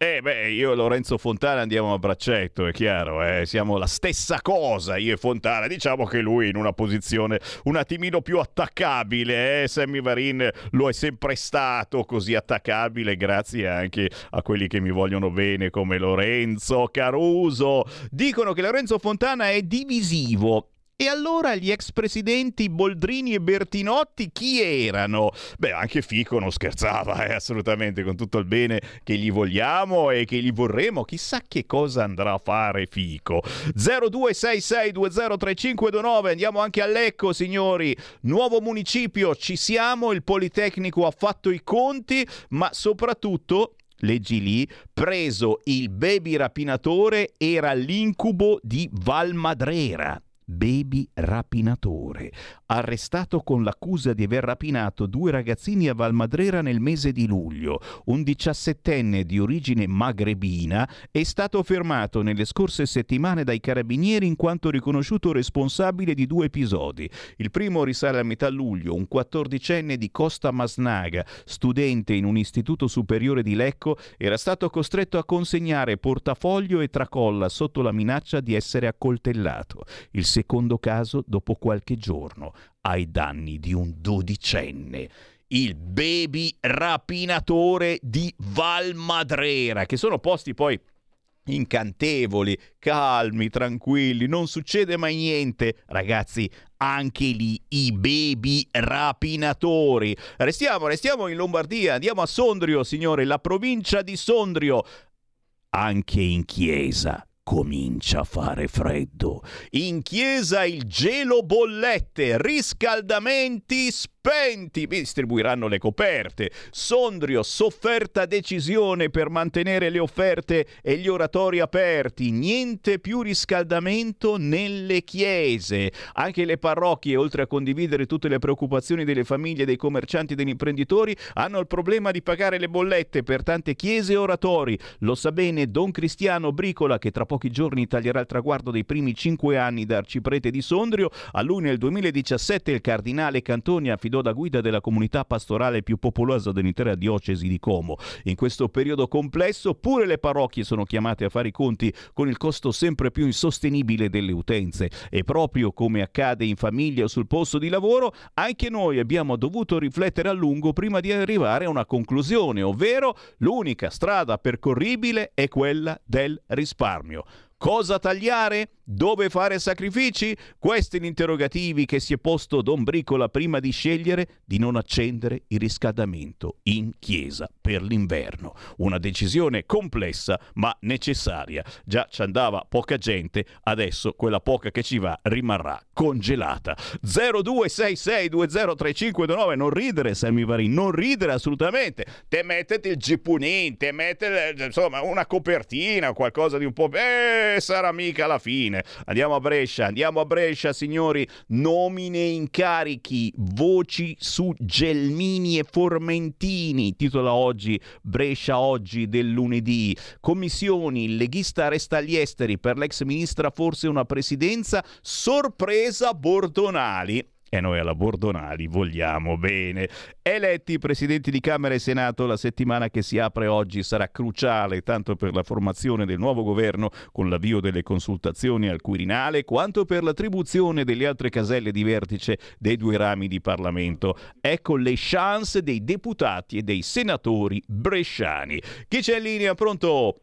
Eh beh, io e Lorenzo Fontana andiamo a braccetto, è chiaro, eh? siamo la stessa cosa, io e Fontana. Diciamo che lui in una posizione un attimino più attaccabile, eh? Sammy Varin lo è sempre stato così attaccabile, grazie anche a quelli che mi vogliono bene come Lorenzo Caruso. Dicono che Lorenzo Fontana è divisivo e allora gli ex presidenti Boldrini e Bertinotti chi erano? Beh, anche Fico non scherzava, eh, assolutamente, con tutto il bene che gli vogliamo e che gli vorremmo. Chissà che cosa andrà a fare Fico. 0266203529, andiamo anche a Lecco, signori. Nuovo municipio, ci siamo, il Politecnico ha fatto i conti, ma soprattutto leggi lì, preso il baby rapinatore, era l'incubo di Valmadrera baby rapinatore, arrestato con l'accusa di aver rapinato due ragazzini a Valmadrera nel mese di luglio. Un diciassettenne di origine magrebina è stato fermato nelle scorse settimane dai carabinieri in quanto riconosciuto responsabile di due episodi. Il primo risale a metà luglio, un quattordicenne di Costa Masnaga, studente in un istituto superiore di Lecco, era stato costretto a consegnare portafoglio e tracolla sotto la minaccia di essere accoltellato. Il secondo caso dopo qualche giorno, ai danni di un dodicenne il baby rapinatore di Valmadrera, che sono posti poi incantevoli, calmi, tranquilli, non succede mai niente. Ragazzi, anche lì i baby rapinatori. Restiamo, restiamo in Lombardia, andiamo a Sondrio, signore, la provincia di Sondrio. Anche in chiesa comincia a fare freddo. In chiesa il gelo bollette, riscaldamenti spenti, distribuiranno le coperte. Sondrio, sofferta decisione per mantenere le offerte e gli oratori aperti. Niente più riscaldamento nelle chiese. Anche le parrocchie, oltre a condividere tutte le preoccupazioni delle famiglie, dei commercianti e degli imprenditori, hanno il problema di pagare le bollette per tante chiese e oratori. Lo sa bene Don Cristiano Bricola, che tra pochi giorni taglierà il traguardo dei primi cinque anni da arciprete di Sondrio. A lui nel 2017 il cardinale Cantoni affidò da guida della comunità pastorale più popolosa dell'intera diocesi di Como. In questo periodo complesso pure le parrocchie sono chiamate a fare i conti con il costo sempre più insostenibile delle utenze e proprio come accade in famiglia o sul posto di lavoro, anche noi abbiamo dovuto riflettere a lungo prima di arrivare a una conclusione, ovvero l'unica strada percorribile è quella del risparmio. Cosa tagliare? Dove fare sacrifici? Questi gli interrogativi che si è posto Don Bricola prima di scegliere di non accendere il riscaldamento in chiesa per l'inverno. Una decisione complessa ma necessaria. Già ci andava poca gente, adesso quella poca che ci va rimarrà congelata. 0266203529, non ridere Sammy Varin, non ridere assolutamente. Te mettete il gipunin, te mettete insomma una copertina, qualcosa di un po'... Eh, sarà mica la fine bene. Andiamo a Brescia, andiamo a Brescia, signori. Nomine incarichi, voci su Gelmini e Formentini. Titola oggi Brescia oggi del lunedì. Commissioni, il leghista resta agli esteri per l'ex ministra forse una presidenza. Sorpresa Bordonali. E noi alla Bordonali vogliamo bene. Eletti presidenti di Camera e Senato, la settimana che si apre oggi sarà cruciale tanto per la formazione del nuovo governo con l'avvio delle consultazioni al Quirinale, quanto per l'attribuzione delle altre caselle di vertice dei due rami di Parlamento. Ecco le chance dei deputati e dei senatori bresciani. Chi c'è in linea? Pronto?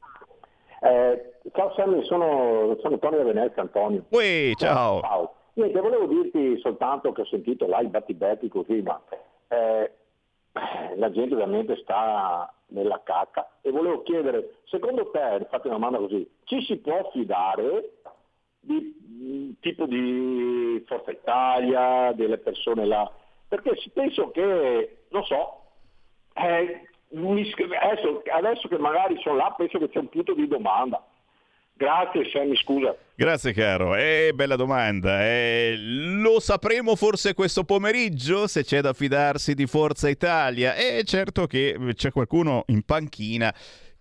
Eh, ciao Sammy, sono, sono Antonio da Venezia, Antonio. Uè, ciao. ciao. Niente, volevo dirti soltanto che ho sentito là i battibecchi così, ma eh, la gente ovviamente sta nella cacca e volevo chiedere, secondo te, fate una domanda così, ci si può fidare di mm, tipo di Forza Italia, delle persone là? Perché penso che, non so, eh, adesso, adesso che magari sono là penso che c'è un punto di domanda Grazie Sammy, scusa. Grazie caro, eh, bella domanda. Eh, lo sapremo forse questo pomeriggio se c'è da fidarsi di Forza Italia. E eh, certo che c'è qualcuno in panchina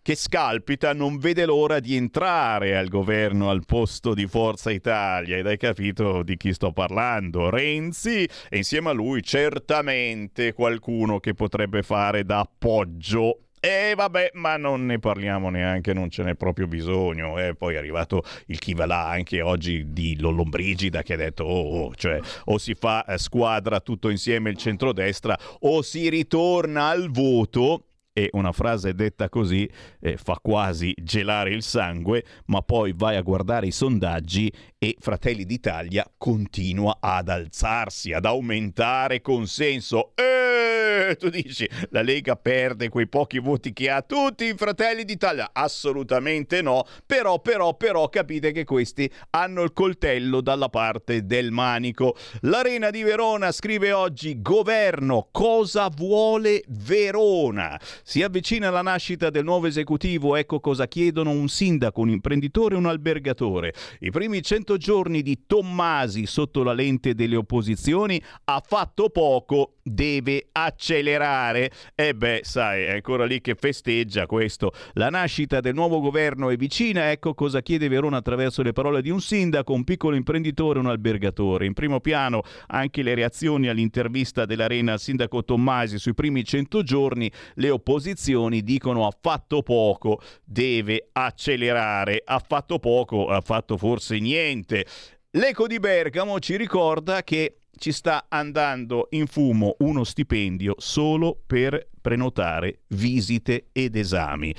che scalpita non vede l'ora di entrare al governo al posto di Forza Italia ed hai capito di chi sto parlando. Renzi e insieme a lui certamente qualcuno che potrebbe fare da appoggio E vabbè, ma non ne parliamo neanche, non ce n'è proprio bisogno. E poi è arrivato il chi va là anche oggi di Lollobrigida che ha detto oh, oh, cioè, o si fa eh, squadra tutto insieme il centrodestra o si ritorna al voto e una frase detta così eh, fa quasi gelare il sangue, ma poi vai a guardare i sondaggi e Fratelli d'Italia continua ad alzarsi, ad aumentare consenso. E tu dici, la Lega perde quei pochi voti che ha, tutti i Fratelli d'Italia? Assolutamente no, però, però, però capite che questi hanno il coltello dalla parte del manico. L'Arena di Verona scrive oggi, governo, cosa vuole Verona? Si avvicina la nascita del nuovo esecutivo, ecco cosa chiedono un sindaco, un imprenditore e un albergatore. I primi 100 giorni di Tommasi sotto la lente delle opposizioni ha fatto poco, deve accelerare. E beh, sai, è ancora lì che festeggia questo. La nascita del nuovo governo è vicina, ecco cosa chiede Verona attraverso le parole di un sindaco, un piccolo imprenditore e un albergatore. In primo piano anche le reazioni all'intervista dell'Arena al sindaco Tommasi sui primi 100 giorni, le opposizioni opposizioni dicono ha fatto poco, deve accelerare, ha fatto poco, ha fatto forse niente. L'Eco di Bergamo ci ricorda che ci sta andando in fumo uno stipendio solo per prenotare visite ed esami.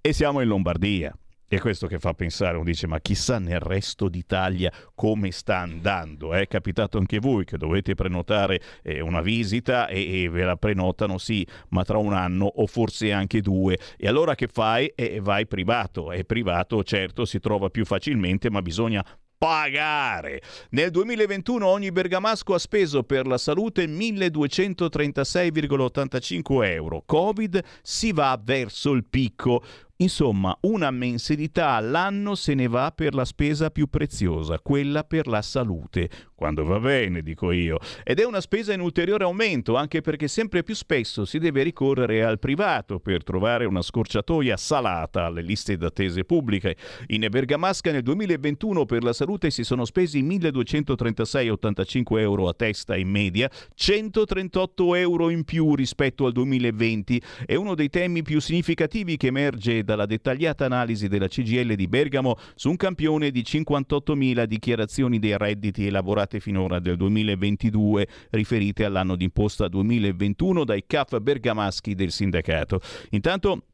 E siamo in Lombardia. È questo che fa pensare, uno dice, ma chissà nel resto d'Italia come sta andando. È capitato anche voi che dovete prenotare eh, una visita e, e, ve la prenotano, sì, ma tra un anno o forse anche due. E allora che fai? E vai privato. E privato, certo, si trova più facilmente, ma bisogna pagare. Nel 2021 ogni bergamasco ha speso per la salute 1236,85 euro. Covid si va verso il picco. Insomma, una mensilità all'anno se ne va per la spesa più preziosa, quella per la salute. Quando va bene, dico io. Ed è una spesa in ulteriore aumento, anche perché sempre più spesso si deve ricorrere al privato per trovare una scorciatoia salata alle liste d'attese pubbliche. In Bergamasca nel 2021 per la salute si sono spesi 1.236,85 euro a testa in media, 138 euro in più rispetto al 2020. È uno dei temi più significativi che emerge dalla dettagliata analisi della CGL di Bergamo su un campione di 58.000 dichiarazioni dei redditi elaborate finora del 2022 riferite all'anno d'imposta 2021 dai CAF bergamaschi del sindacato. Intanto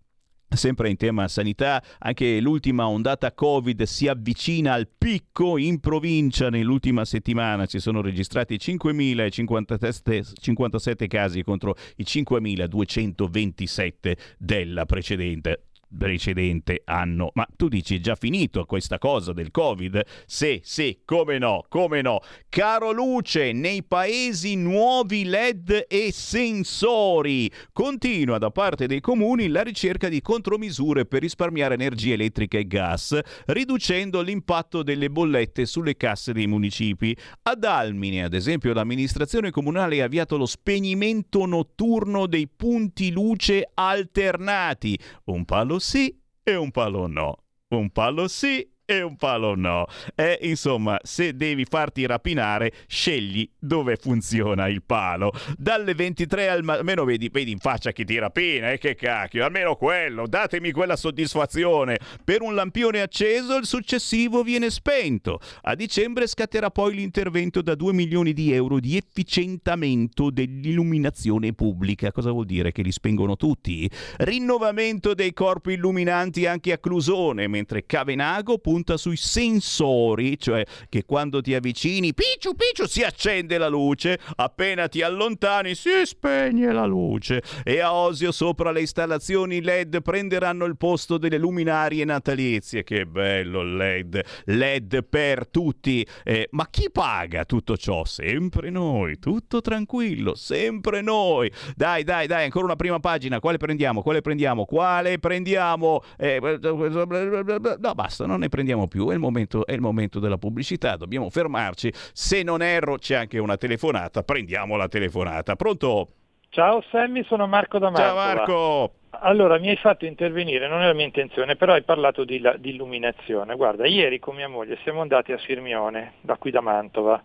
Sempre in tema sanità, anche l'ultima ondata Covid si avvicina al picco in provincia. Nell'ultima settimana ci sono registrati 5.057 casi contro i 5.227 della precedente precedente anno. Ma tu dici è già finito questa cosa del Covid? Sì, sì, come no, come no. Caro Luce, nei paesi nuovi LED e sensori. Continua da parte dei comuni la ricerca di contromisure per risparmiare energia elettrica e gas, riducendo l'impatto delle bollette sulle casse dei municipi. Ad Almine, ad esempio, l'amministrazione comunale ha avviato lo spegnimento notturno dei punti luce alternati. Un palo sì e un palo no. Un palo sì e un palo no. E insomma, se devi farti rapinare, scegli dove funziona il palo. Dalle 23 al mattino, almeno vedi, vedi, in faccia chi ti rapina, e eh, che cacchio, almeno quello, datemi quella soddisfazione. Per un lampione acceso, il successivo viene spento. A dicembre scatterà poi l'intervento da 2 milioni di euro di efficientamento dell'illuminazione pubblica. Cosa vuol dire? Che li spengono tutti? Rinnovamento dei corpi illuminanti anche a Clusone, mentre Cavenago punta punta sui sensori, cioè che quando ti avvicini, picciu picciu, si accende la luce, appena ti allontani si spegne la luce. E a Osio sopra le installazioni LED prenderanno il posto delle luminarie natalizie. Che bello LED, LED per tutti. Eh, ma chi paga tutto ciò? Sempre noi, tutto tranquillo, sempre noi. Dai, dai, dai, ancora una prima pagina. Quale prendiamo? Quale prendiamo? Quale prendiamo? Eh, no, basta, non ne prendiamo prendiamo più, è il, momento, è il momento della pubblicità, dobbiamo fermarci. Se non erro c'è anche una telefonata, prendiamo la telefonata. Pronto? Ciao Sammy, sono Marco da Mantova. Ciao Marco! Allora, mi hai fatto intervenire, non è la mia intenzione, però hai parlato di, la, di illuminazione. Guarda, ieri con mia moglie siamo andati a Sirmione, da qui da Mantova,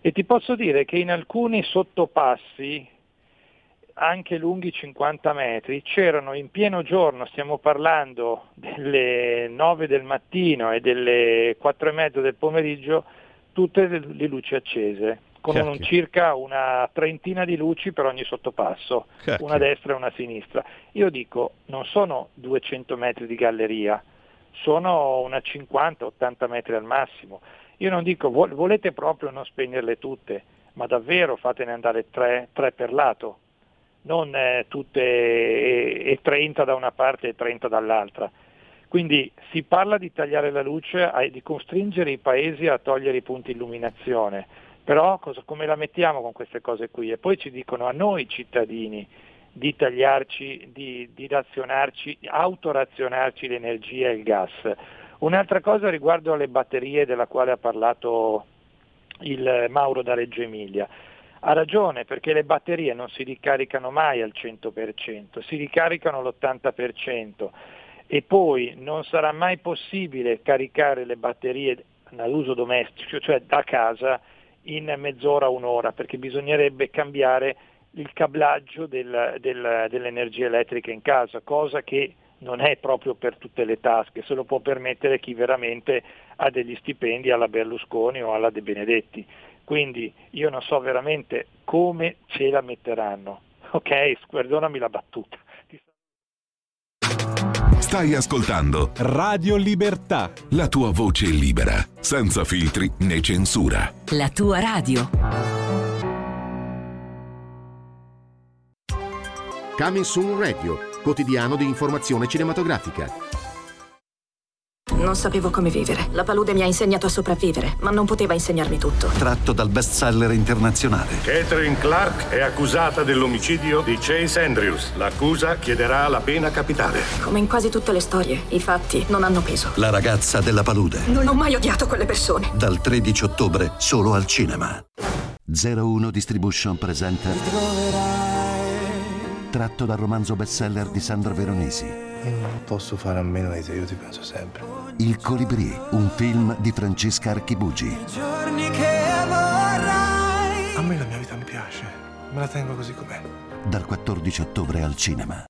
e ti posso dire che in alcuni sottopassi anche lunghi 50 metri, c'erano in pieno giorno, stiamo parlando delle 9 del mattino e delle 4 e mezza del pomeriggio, tutte le luci accese, con un, circa una trentina di luci per ogni sottopasso, Cacchio. una a destra e una a sinistra. Io dico, non sono 200 metri di galleria, sono una 50-80 metri al massimo. Io non dico, volete proprio non spegnerle tutte, ma davvero fatene andare tre, tre per lato, non eh, tutte e, e 30 da una parte e 30 dall'altra. Quindi si parla di tagliare la luce, di costringere i paesi a togliere i punti illuminazione, però cosa, come la mettiamo con queste cose qui? E poi ci dicono a noi cittadini di tagliarci, di, di razionarci, autorazionarci l'energia e il gas. Un'altra cosa riguardo alle batterie della quale ha parlato il Mauro da Reggio Emilia. Ha ragione perché le batterie non si ricaricano mai al 100%, si ricaricano all'80% e poi non sarà mai possibile caricare le batterie all'uso domestico, cioè da casa, in mezz'ora, un'ora, perché bisognerebbe cambiare il cablaggio del, del, dell'energia elettrica in casa, cosa che non è proprio per tutte le tasche, se lo può permettere chi veramente ha degli stipendi alla Berlusconi o alla De Benedetti. Quindi io non so veramente come ce la metteranno. Ok, perdonami la battuta. Stai ascoltando Radio Libertà. La tua voce libera, senza filtri né censura. La tua radio. Coming Soon Radio, quotidiano di informazione cinematografica. Non sapevo come vivere. La palude mi ha insegnato a sopravvivere, ma non poteva insegnarmi tutto. Tratto dal bestseller internazionale. Catherine Clark è accusata dell'omicidio di Chase Andrews. L'accusa chiederà la pena capitale. Come in quasi tutte le storie, i fatti non hanno peso. La ragazza della palude. Non ho mai odiato quelle persone. Dal 13 ottobre, solo al cinema. 01 Distribution presenta. Tratto dal romanzo bestseller di Sandro Veronesi. Io non posso fare a meno di te, io ti penso sempre. Il Colibrì, un film di Francesca Archibugi. A me la mia vita mi piace, me la tengo così com'è. Dal 14 ottobre al cinema.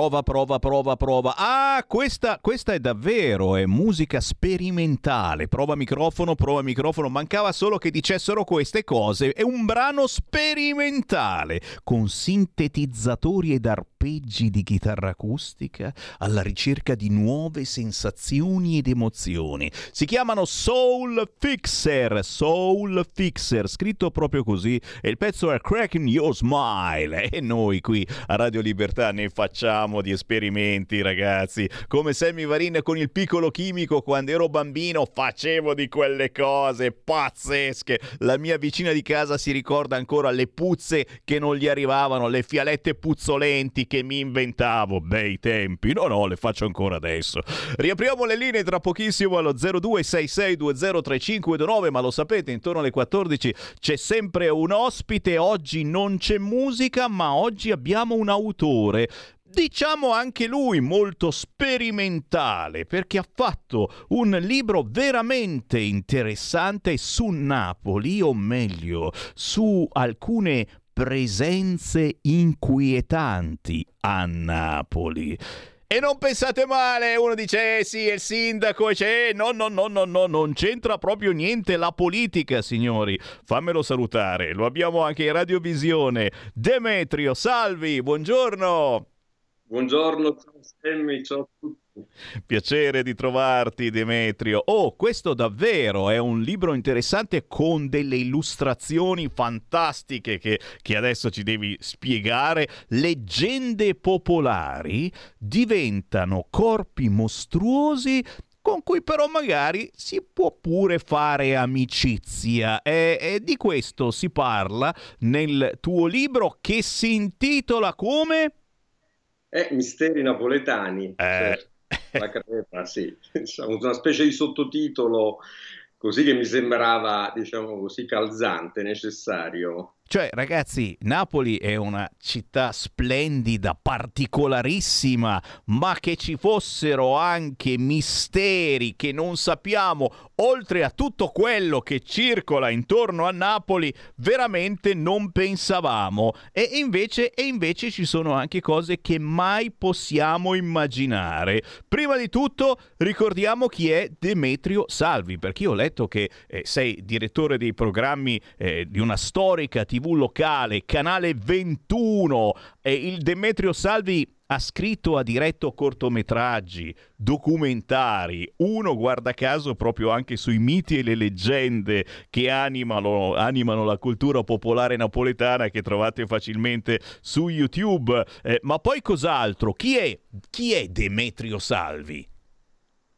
Prova, prova, prova, prova. Ah, questa, questa è davvero, è musica sperimentale. Prova microfono, prova microfono. Mancava solo che dicessero queste cose. È un brano sperimentale con sintetizzatori ed arpeggi di chitarra acustica alla ricerca di nuove sensazioni ed emozioni. Si chiamano Soul Fixer, Soul Fixer, scritto proprio così. E il pezzo è Cracking Your Smile. E noi qui a Radio Libertà ne facciamo di esperimenti, ragazzi. Come Sammy Varin con il piccolo chimico quando ero bambino facevo di quelle cose pazzesche. La mia vicina di casa si ricorda ancora le puzze che non gli arrivavano, le fialette puzzolenti che mi inventavo. Bei tempi. No, no, le faccio ancora adesso. Riapriamo le linee tra pochissimo allo 0266203529, ma lo sapete, intorno alle 14 c'è sempre un ospite. Oggi non c'è musica, ma oggi abbiamo un autore diciamo anche lui molto sperimentale perché ha fatto un libro veramente interessante su Napoli o meglio su alcune presenze inquietanti a Napoli. E non pensate male, uno dice eh sì, è il sindaco, e c'è, no, no, no, no, no, non c'entra proprio niente la politica, signori. Fammelo salutare, lo abbiamo anche in radiovisione. Demetrio, salvi, buongiorno. Buongiorno, ciao Sammy, ciao a tutti. Piacere di trovarti, Demetrio. Oh, questo davvero è un libro interessante con delle illustrazioni fantastiche che, che adesso ci devi spiegare. Leggende popolari diventano corpi mostruosi con cui però magari si può pure fare amicizia. E, e, di questo si parla nel tuo libro che si intitola come? Eh, Misteri napoletani. Eh. La crema, sì. Una specie di sottotitolo così che mi sembrava, diciamo così, calzante, necessario. Cioè, ragazzi, Napoli è una città splendida, particolarissima, ma che ci fossero anche misteri che non sappiamo, oltre a tutto quello che circola intorno a Napoli, veramente non pensavamo. E invece, e invece ci sono anche cose che mai possiamo immaginare. Prima di tutto, ricordiamo chi è Demetrio Salvi, perché io ho letto che eh, sei direttore dei programmi eh, di una storica TV locale, Canale 21, e il Demetrio Salvi ha scritto, ha diretto cortometraggi, documentari, uno guarda caso proprio anche sui miti e le leggende che animano, animano la cultura popolare napoletana che trovate facilmente su YouTube. Eh, ma poi cos'altro? Chi è, chi è Demetrio Salvi?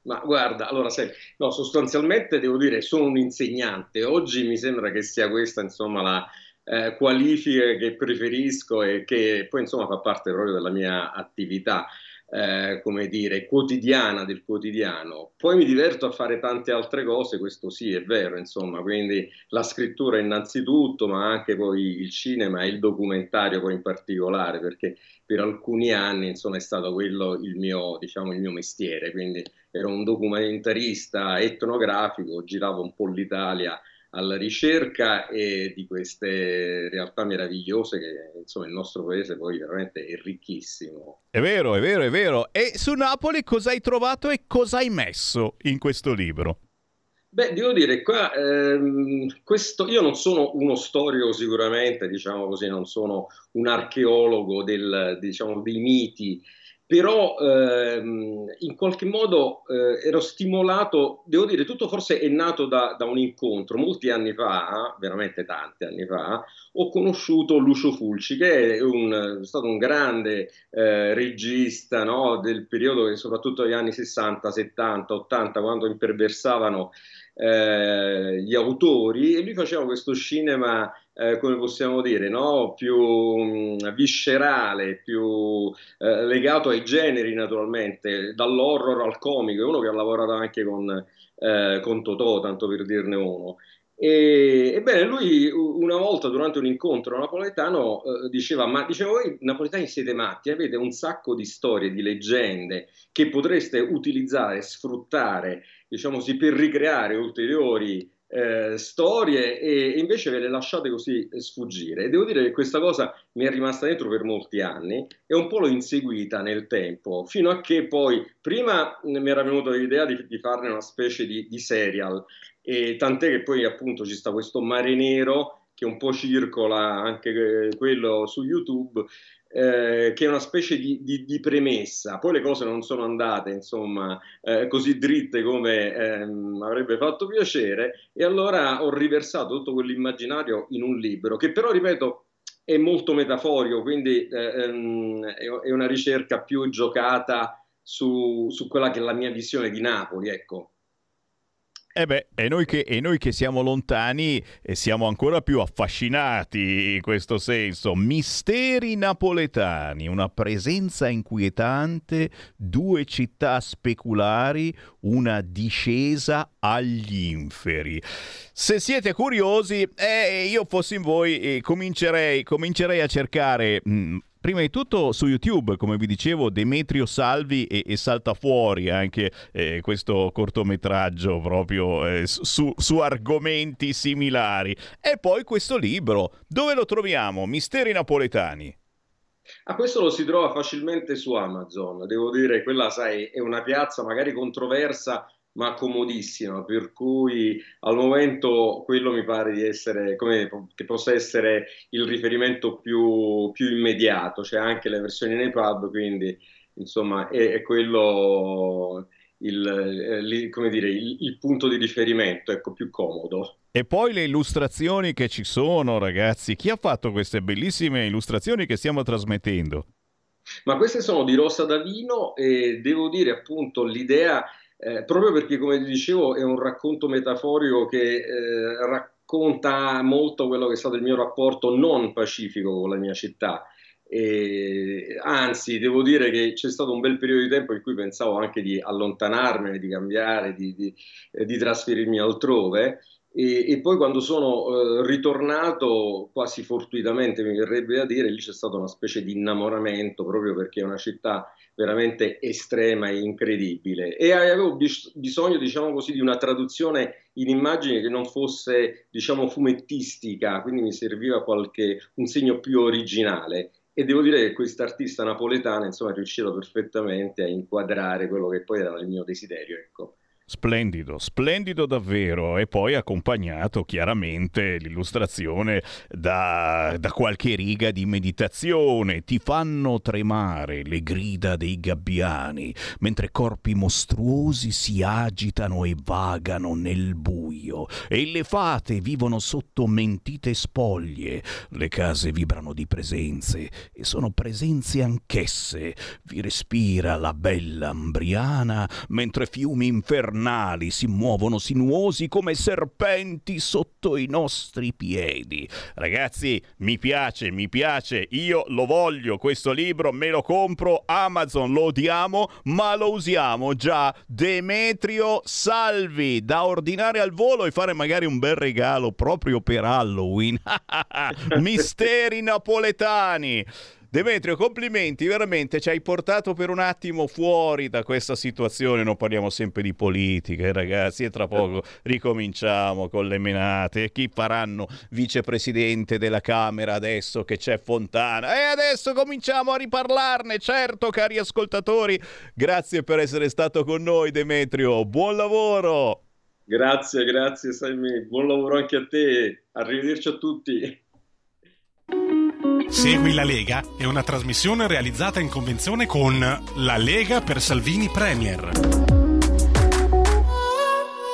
Ma guarda, allora sai, no, sostanzialmente devo dire, sono un insegnante. Oggi mi sembra che sia questa, insomma, la eh, qualifica che preferisco e che poi, insomma, fa parte proprio della mia attività, eh, come dire, quotidiana del quotidiano. Poi mi diverto a fare tante altre cose, questo sì, è vero, insomma, quindi la scrittura innanzitutto, ma anche poi il cinema e il documentario poi in particolare, perché per alcuni anni, insomma, è stato quello il mio, diciamo, il mio mestiere, quindi ero un documentarista etnografico, giravo un po' l'Italia alla ricerca e di queste realtà meravigliose che insomma il nostro paese poi veramente è ricchissimo. È vero, è vero, è vero. E su Napoli cosa hai trovato e cosa hai messo in questo libro? Beh, devo dire, qua, ehm, questo, io non sono uno storico sicuramente, diciamo così, non sono un archeologo del, diciamo, dei miti, però ehm, in qualche modo eh, ero stimolato, devo dire, tutto forse è nato da, da, un incontro. Molti anni fa, veramente tanti anni fa, ho conosciuto Lucio Fulci, che è, un, è stato un grande eh, regista no, del periodo, soprattutto negli anni 60, 70, 80, quando imperversavano eh, gli autori, e lui faceva questo cinema eh, come possiamo dire, no? più mh, viscerale, più eh, legato ai generi naturalmente, dall'horror al comico, è uno che ha lavorato anche con, eh, con Totò, tanto per dirne uno. E, ebbene, lui una volta durante un incontro napoletano eh, diceva: Ma dicevo, voi napoletani siete matti, avete un sacco di storie, di leggende che potreste utilizzare, sfruttare, diciamo così, per ricreare ulteriori eh, storie e, invece ve le lasciate così sfuggire. E devo dire che questa cosa mi è rimasta dentro per molti anni e un po' l'ho inseguita nel tempo, fino a che poi prima mi era venuta l'idea di, di farne una specie di, di serial, e tant'è che poi appunto ci sta questo mare nero che un po' circola anche eh, quello su YouTube, eh, che è una specie di, di, di, premessa. Poi le cose non sono andate, insomma, eh, così dritte come ehm, avrebbe fatto piacere, e allora ho riversato tutto quell'immaginario in un libro, che però, ripeto, è molto metaforico, quindi eh, ehm, è una ricerca più giocata su, su quella che è la mia visione di Napoli, ecco. Eh beh, e noi, che, e noi che siamo lontani e siamo ancora più affascinati in questo senso. Misteri napoletani, una presenza inquietante, due città speculari, una discesa agli inferi. Se siete curiosi, eh, io fossi in voi, eh, comincerei, comincerei, a cercare... Mh, mm, prima di tutto su YouTube, come vi dicevo, Demetrio Salvi e, e salta fuori anche eh, questo cortometraggio proprio eh, su, su, argomenti similari. E poi questo libro, dove lo troviamo? Misteri napoletani. A questo lo si trova facilmente su Amazon, devo dire, quella sai, è una piazza magari controversa, ma comodissima, per cui al momento quello mi pare di essere, come, che possa essere il riferimento più, più immediato, c'è anche le versioni nei pub, quindi insomma è, è quello il, il, dire, il, il, punto di riferimento, ecco, più comodo. E poi le illustrazioni che ci sono, ragazzi, chi ha fatto queste bellissime illustrazioni che stiamo trasmettendo? Ma queste sono di Rosa Davino e devo dire appunto l'idea eh, proprio perché, come dicevo, è un racconto metaforico che eh, racconta molto quello che è stato il mio rapporto non pacifico con la mia città. E, anzi, devo dire che c'è stato un bel periodo di tempo in cui pensavo anche di allontanarmene, di cambiare, di, di, eh, di trasferirmi altrove. E, e, poi quando sono eh, ritornato, quasi fortuitamente mi verrebbe da dire, lì c'è stata una specie di innamoramento proprio perché è una città veramente estrema e incredibile. E avevo bis- bisogno diciamo così di una traduzione in immagini che non fosse diciamo fumettistica quindi mi serviva qualche un segno più originale. E devo dire che quest'artista napoletana insomma è riuscito perfettamente a inquadrare quello che poi era il mio desiderio ecco Splendido, splendido davvero e poi accompagnato chiaramente l'illustrazione da, da, qualche riga di meditazione. Ti fanno tremare le grida dei gabbiani mentre corpi mostruosi si agitano e vagano nel buio e le fate vivono sotto mentite spoglie. Le case vibrano di presenze e sono presenze anch'esse. Vi respira la bella Ambriana mentre fiumi infernali infernali si muovono sinuosi come serpenti sotto i nostri piedi. Ragazzi, mi piace, mi piace, io lo voglio questo libro, me lo compro, Amazon lo odiamo, ma lo usiamo già. Demetrio Salvi, da ordinare al volo e fare magari un bel regalo proprio per Halloween. Misteri napoletani. Demetrio, complimenti, veramente ci hai portato per un attimo fuori da questa situazione. Non parliamo sempre di politica, eh, ragazzi, e tra poco ricominciamo con le menate. Chi faranno vicepresidente della Camera adesso che c'è Fontana? E adesso cominciamo a riparlarne, certo, cari ascoltatori. Grazie per essere stato con noi, Demetrio. Buon lavoro. Grazie, grazie Sammy. Buon lavoro anche a te. Arrivederci a tutti. Segui la Lega è una trasmissione realizzata in convenzione con La Lega per Salvini Premier.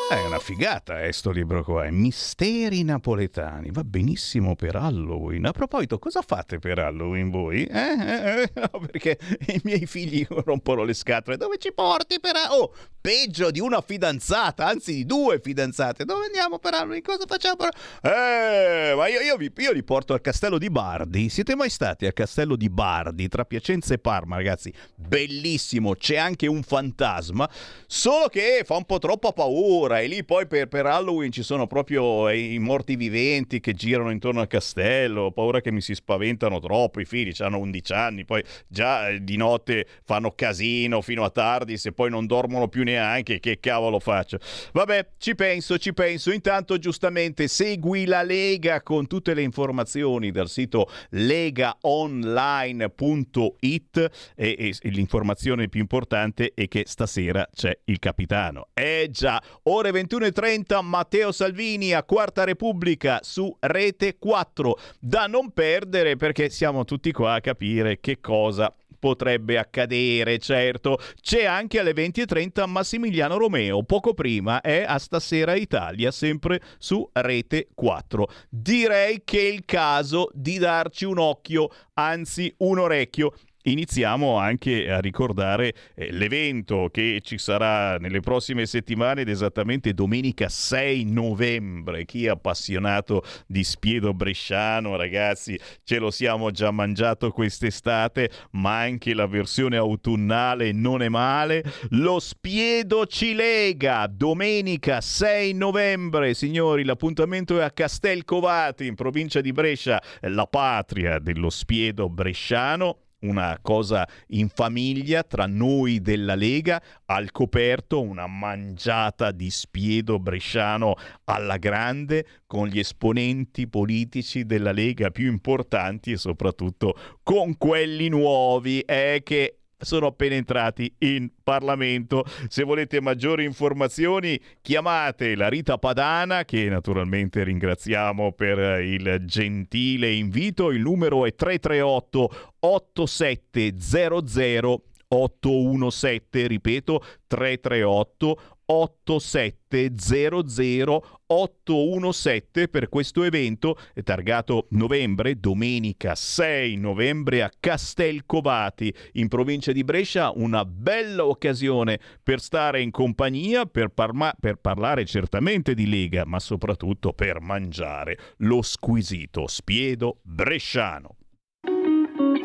È una figata, eh, sto libro qua. È Misteri napoletani. Va benissimo per Halloween. A proposito, cosa fate per Halloween voi? Eh? eh, eh no, perché i miei figli rompono le scatole. Dove ci porti per? Oh, peggio di una fidanzata, anzi di due fidanzate. Dove andiamo per Halloween? Cosa facciamo per Eh, ma io, io, vi, io li porto al castello di Bardi. Siete mai stati al castello di Bardi, tra Piacenza e Parma, ragazzi? Bellissimo, c'è anche un fantasma, solo che fa un po' troppa paura e lì poi per, per Halloween ci sono proprio i morti viventi che girano intorno al castello, ho paura che mi si spaventano troppo, i figli hanno 11 anni, poi già eh, di notte fanno casino fino a tardi, se poi non dormono più neanche, che cavolo faccio? Vabbè, ci penso, ci penso. Intanto giustamente segui la Lega con tutte le informazioni dal sito legaonline.it e, e, e l'informazione più importante è che stasera c'è il capitano. Eh già, ore 21.30 Matteo Salvini a Quarta Repubblica su Rete 4. Da non perdere perché siamo tutti qua a capire che cosa potrebbe accadere, certo. C'è anche alle 20.30 Massimiliano Romeo, poco prima è a Stasera Italia, sempre su Rete 4. Direi che è il caso di darci un occhio, anzi un orecchio iniziamo anche a ricordare eh, l'evento che ci sarà nelle prossime settimane ed esattamente domenica 6 novembre. Chi è appassionato di spiedo bresciano, ragazzi, ce lo siamo già mangiato quest'estate, ma anche la versione autunnale non è male. Lo spiedo ci lega domenica 6 novembre, signori, l'appuntamento è a Castelcovati in provincia di Brescia, la patria dello spiedo bresciano una cosa in famiglia tra noi della Lega, al coperto una mangiata di spiedo bresciano alla grande con gli esponenti politici della Lega più importanti e soprattutto con quelli nuovi. Eh, che sono appena entrati in Parlamento. Se volete maggiori informazioni, chiamate la Rita Padana, che naturalmente ringraziamo per il gentile invito. Il numero è 338 8700 817, ripeto 338 8700 817 per questo evento targato novembre, domenica 6 novembre a Castelcovati in provincia di Brescia, una bella occasione per stare in compagnia, per, parma- per parlare certamente di Lega, ma soprattutto per mangiare lo squisito spiedo bresciano.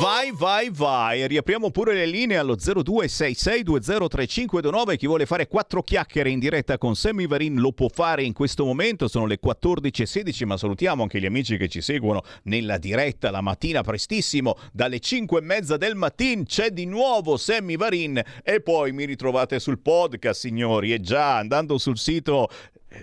Vai, vai, vai. Riapriamo pure le linee allo 0266203529. Chi vuole fare quattro chiacchiere in diretta con Sammy Varin lo può fare in questo momento. Sono le 14.16, ma salutiamo anche gli amici che ci seguono nella diretta la mattina prestissimo. Dalle 5 e mezza del mattino c'è di nuovo Sammy Varin. E poi mi ritrovate sul podcast, signori. E già andando sul sito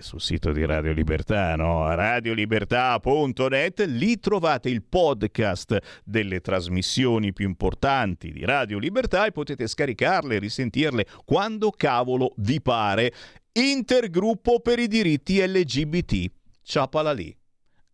sul sito di Radio Libertà, no? radiolibertà.net, lì trovate il podcast delle trasmissioni più importanti di Radio Libertà e potete scaricarle e risentirle quando cavolo vi pare. Intergruppo per i diritti LGBT. Ciapala lì.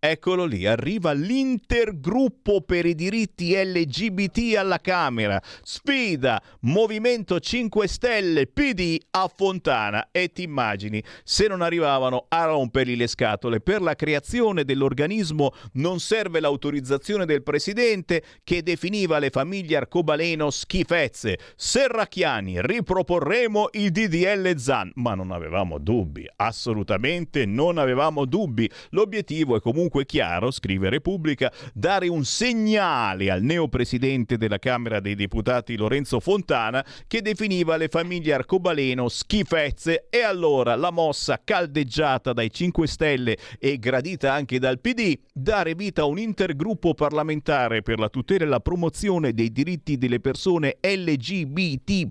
Eccolo lì, arriva l'intergruppo per i diritti LGBT alla Camera. Sfida Movimento 5 Stelle PD a Fontana e ti immagini se non arrivavano a rompergli le scatole per la creazione dell'organismo non serve l'autorizzazione del presidente che definiva le famiglie arcobaleno schifezze. Serracchiani, riproporremo il DDL Zan, ma non avevamo dubbi, assolutamente non avevamo dubbi. L'obiettivo è comunque comunque chiaro, scrive Repubblica, dare un segnale al neopresidente della Camera dei Deputati Lorenzo Fontana che definiva le famiglie arcobaleno schifezze. E allora la mossa caldeggiata dai 5 Stelle e gradita anche dal PD, dare vita a un intergruppo parlamentare per la tutela e la promozione dei diritti delle persone LGBT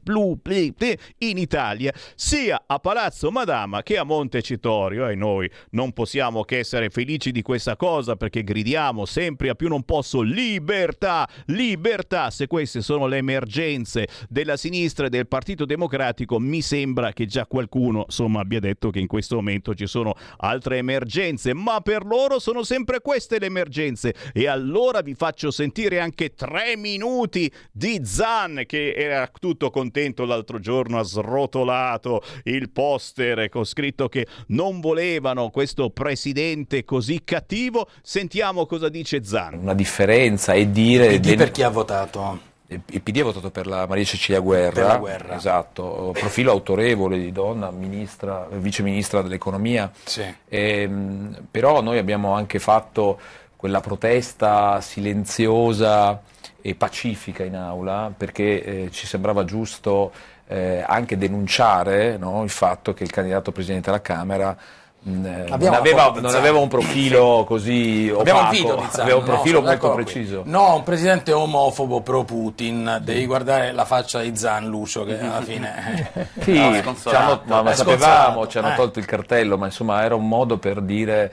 in Italia, sia a Palazzo Madama che a Montecitorio e noi non possiamo che essere felici di questa questa cosa perché gridiamo sempre a più non posso libertà, libertà. Se queste sono le emergenze della sinistra e del Partito Democratico, mi sembra che già qualcuno insomma abbia detto che in questo momento ci sono altre emergenze, ma per loro sono sempre queste le emergenze. E allora vi faccio sentire anche tre minuti di Zan che era tutto contento l'altro giorno, ha srotolato il poster con scritto che non volevano questo presidente così cattivo motivo. Sentiamo cosa dice Zan. Una differenza è dire... PD del... per chi ha votato? Il PD ha votato per la Maria Cecilia Guerra, per la guerra. esatto, profilo autorevole di donna, ministra, vice ministra dell'economia, sì. e, ehm, però noi abbiamo anche fatto quella protesta silenziosa e pacifica in aula perché eh, ci sembrava giusto eh, anche denunciare no, il fatto che il candidato presidente della Camera non, Abbiamo aveva, non aveva un profilo così opaco, aveva un no, profilo sono molto preciso. No, un presidente omofobo pro Putin, devi guardare la faccia di Zan Lucio che alla fine Sì, No, è ci hanno- sconsolato. ma, ma sapevamo, ci hanno Eh. tolto il cartello, ma insomma era un modo per dire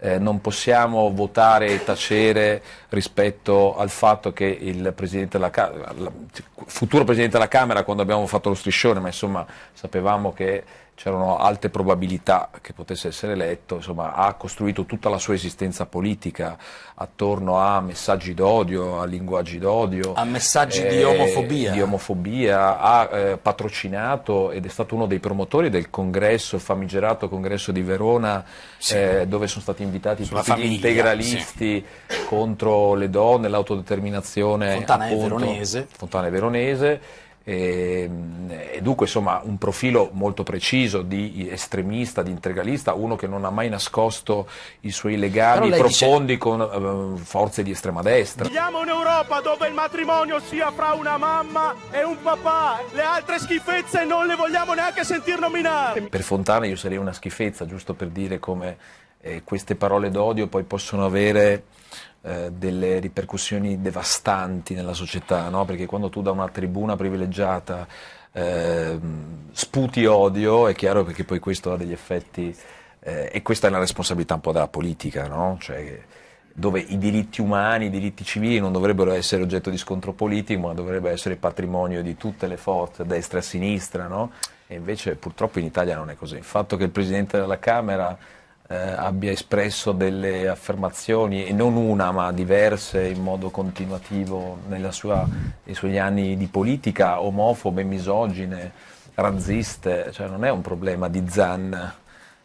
eh, non possiamo votare e tacere rispetto al fatto che il Presidente della Camera, futuro Presidente della Camera, quando abbiamo fatto lo striscione, ma insomma sapevamo che c'erano alte probabilità che potesse essere eletto, insomma ha costruito tutta la sua esistenza politica attorno a messaggi d'odio, a linguaggi d'odio, A messaggi di eh, omofobia. di omofobia, ha eh, patrocinato ed è stato uno dei promotori del congresso, il famigerato congresso di Verona, eh, dove sono stati invitati Sulla tutti gli famiglia, integralisti contro le donne, l'autodeterminazione. Fontana appunto, Veronese. Fontana Veronese. E, e dunque insomma un profilo molto preciso di estremista, di integralista, uno che non ha mai nascosto i suoi legami lei dice- profondi con eh, forze di estrema destra. Vogliamo un'Europa dove il matrimonio sia fra una mamma e un papà. Le altre schifezze non le vogliamo neanche sentir nominare. Per Fontana io sarei una schifezza, giusto per dire come eh, queste parole d'odio poi possono avere eh, delle ripercussioni devastanti nella società, no? perché quando tu da una tribuna privilegiata ehm, sputi odio, è chiaro perché poi questo ha degli effetti, eh, e questa è una responsabilità un po' della politica, no? Cioè, dove i diritti umani, i diritti civili non dovrebbero essere oggetto di scontro politico, ma dovrebbero essere patrimonio di tutte le forze, destra e sinistra, no? E invece purtroppo in Italia non è così. Il fatto che il Presidente della Camera eh, abbia espresso delle affermazioni, e non una ma diverse in modo continuativo sua- nei suoi anni di politica, omofobe, misogine, razziste, cioè non è un problema di Zan,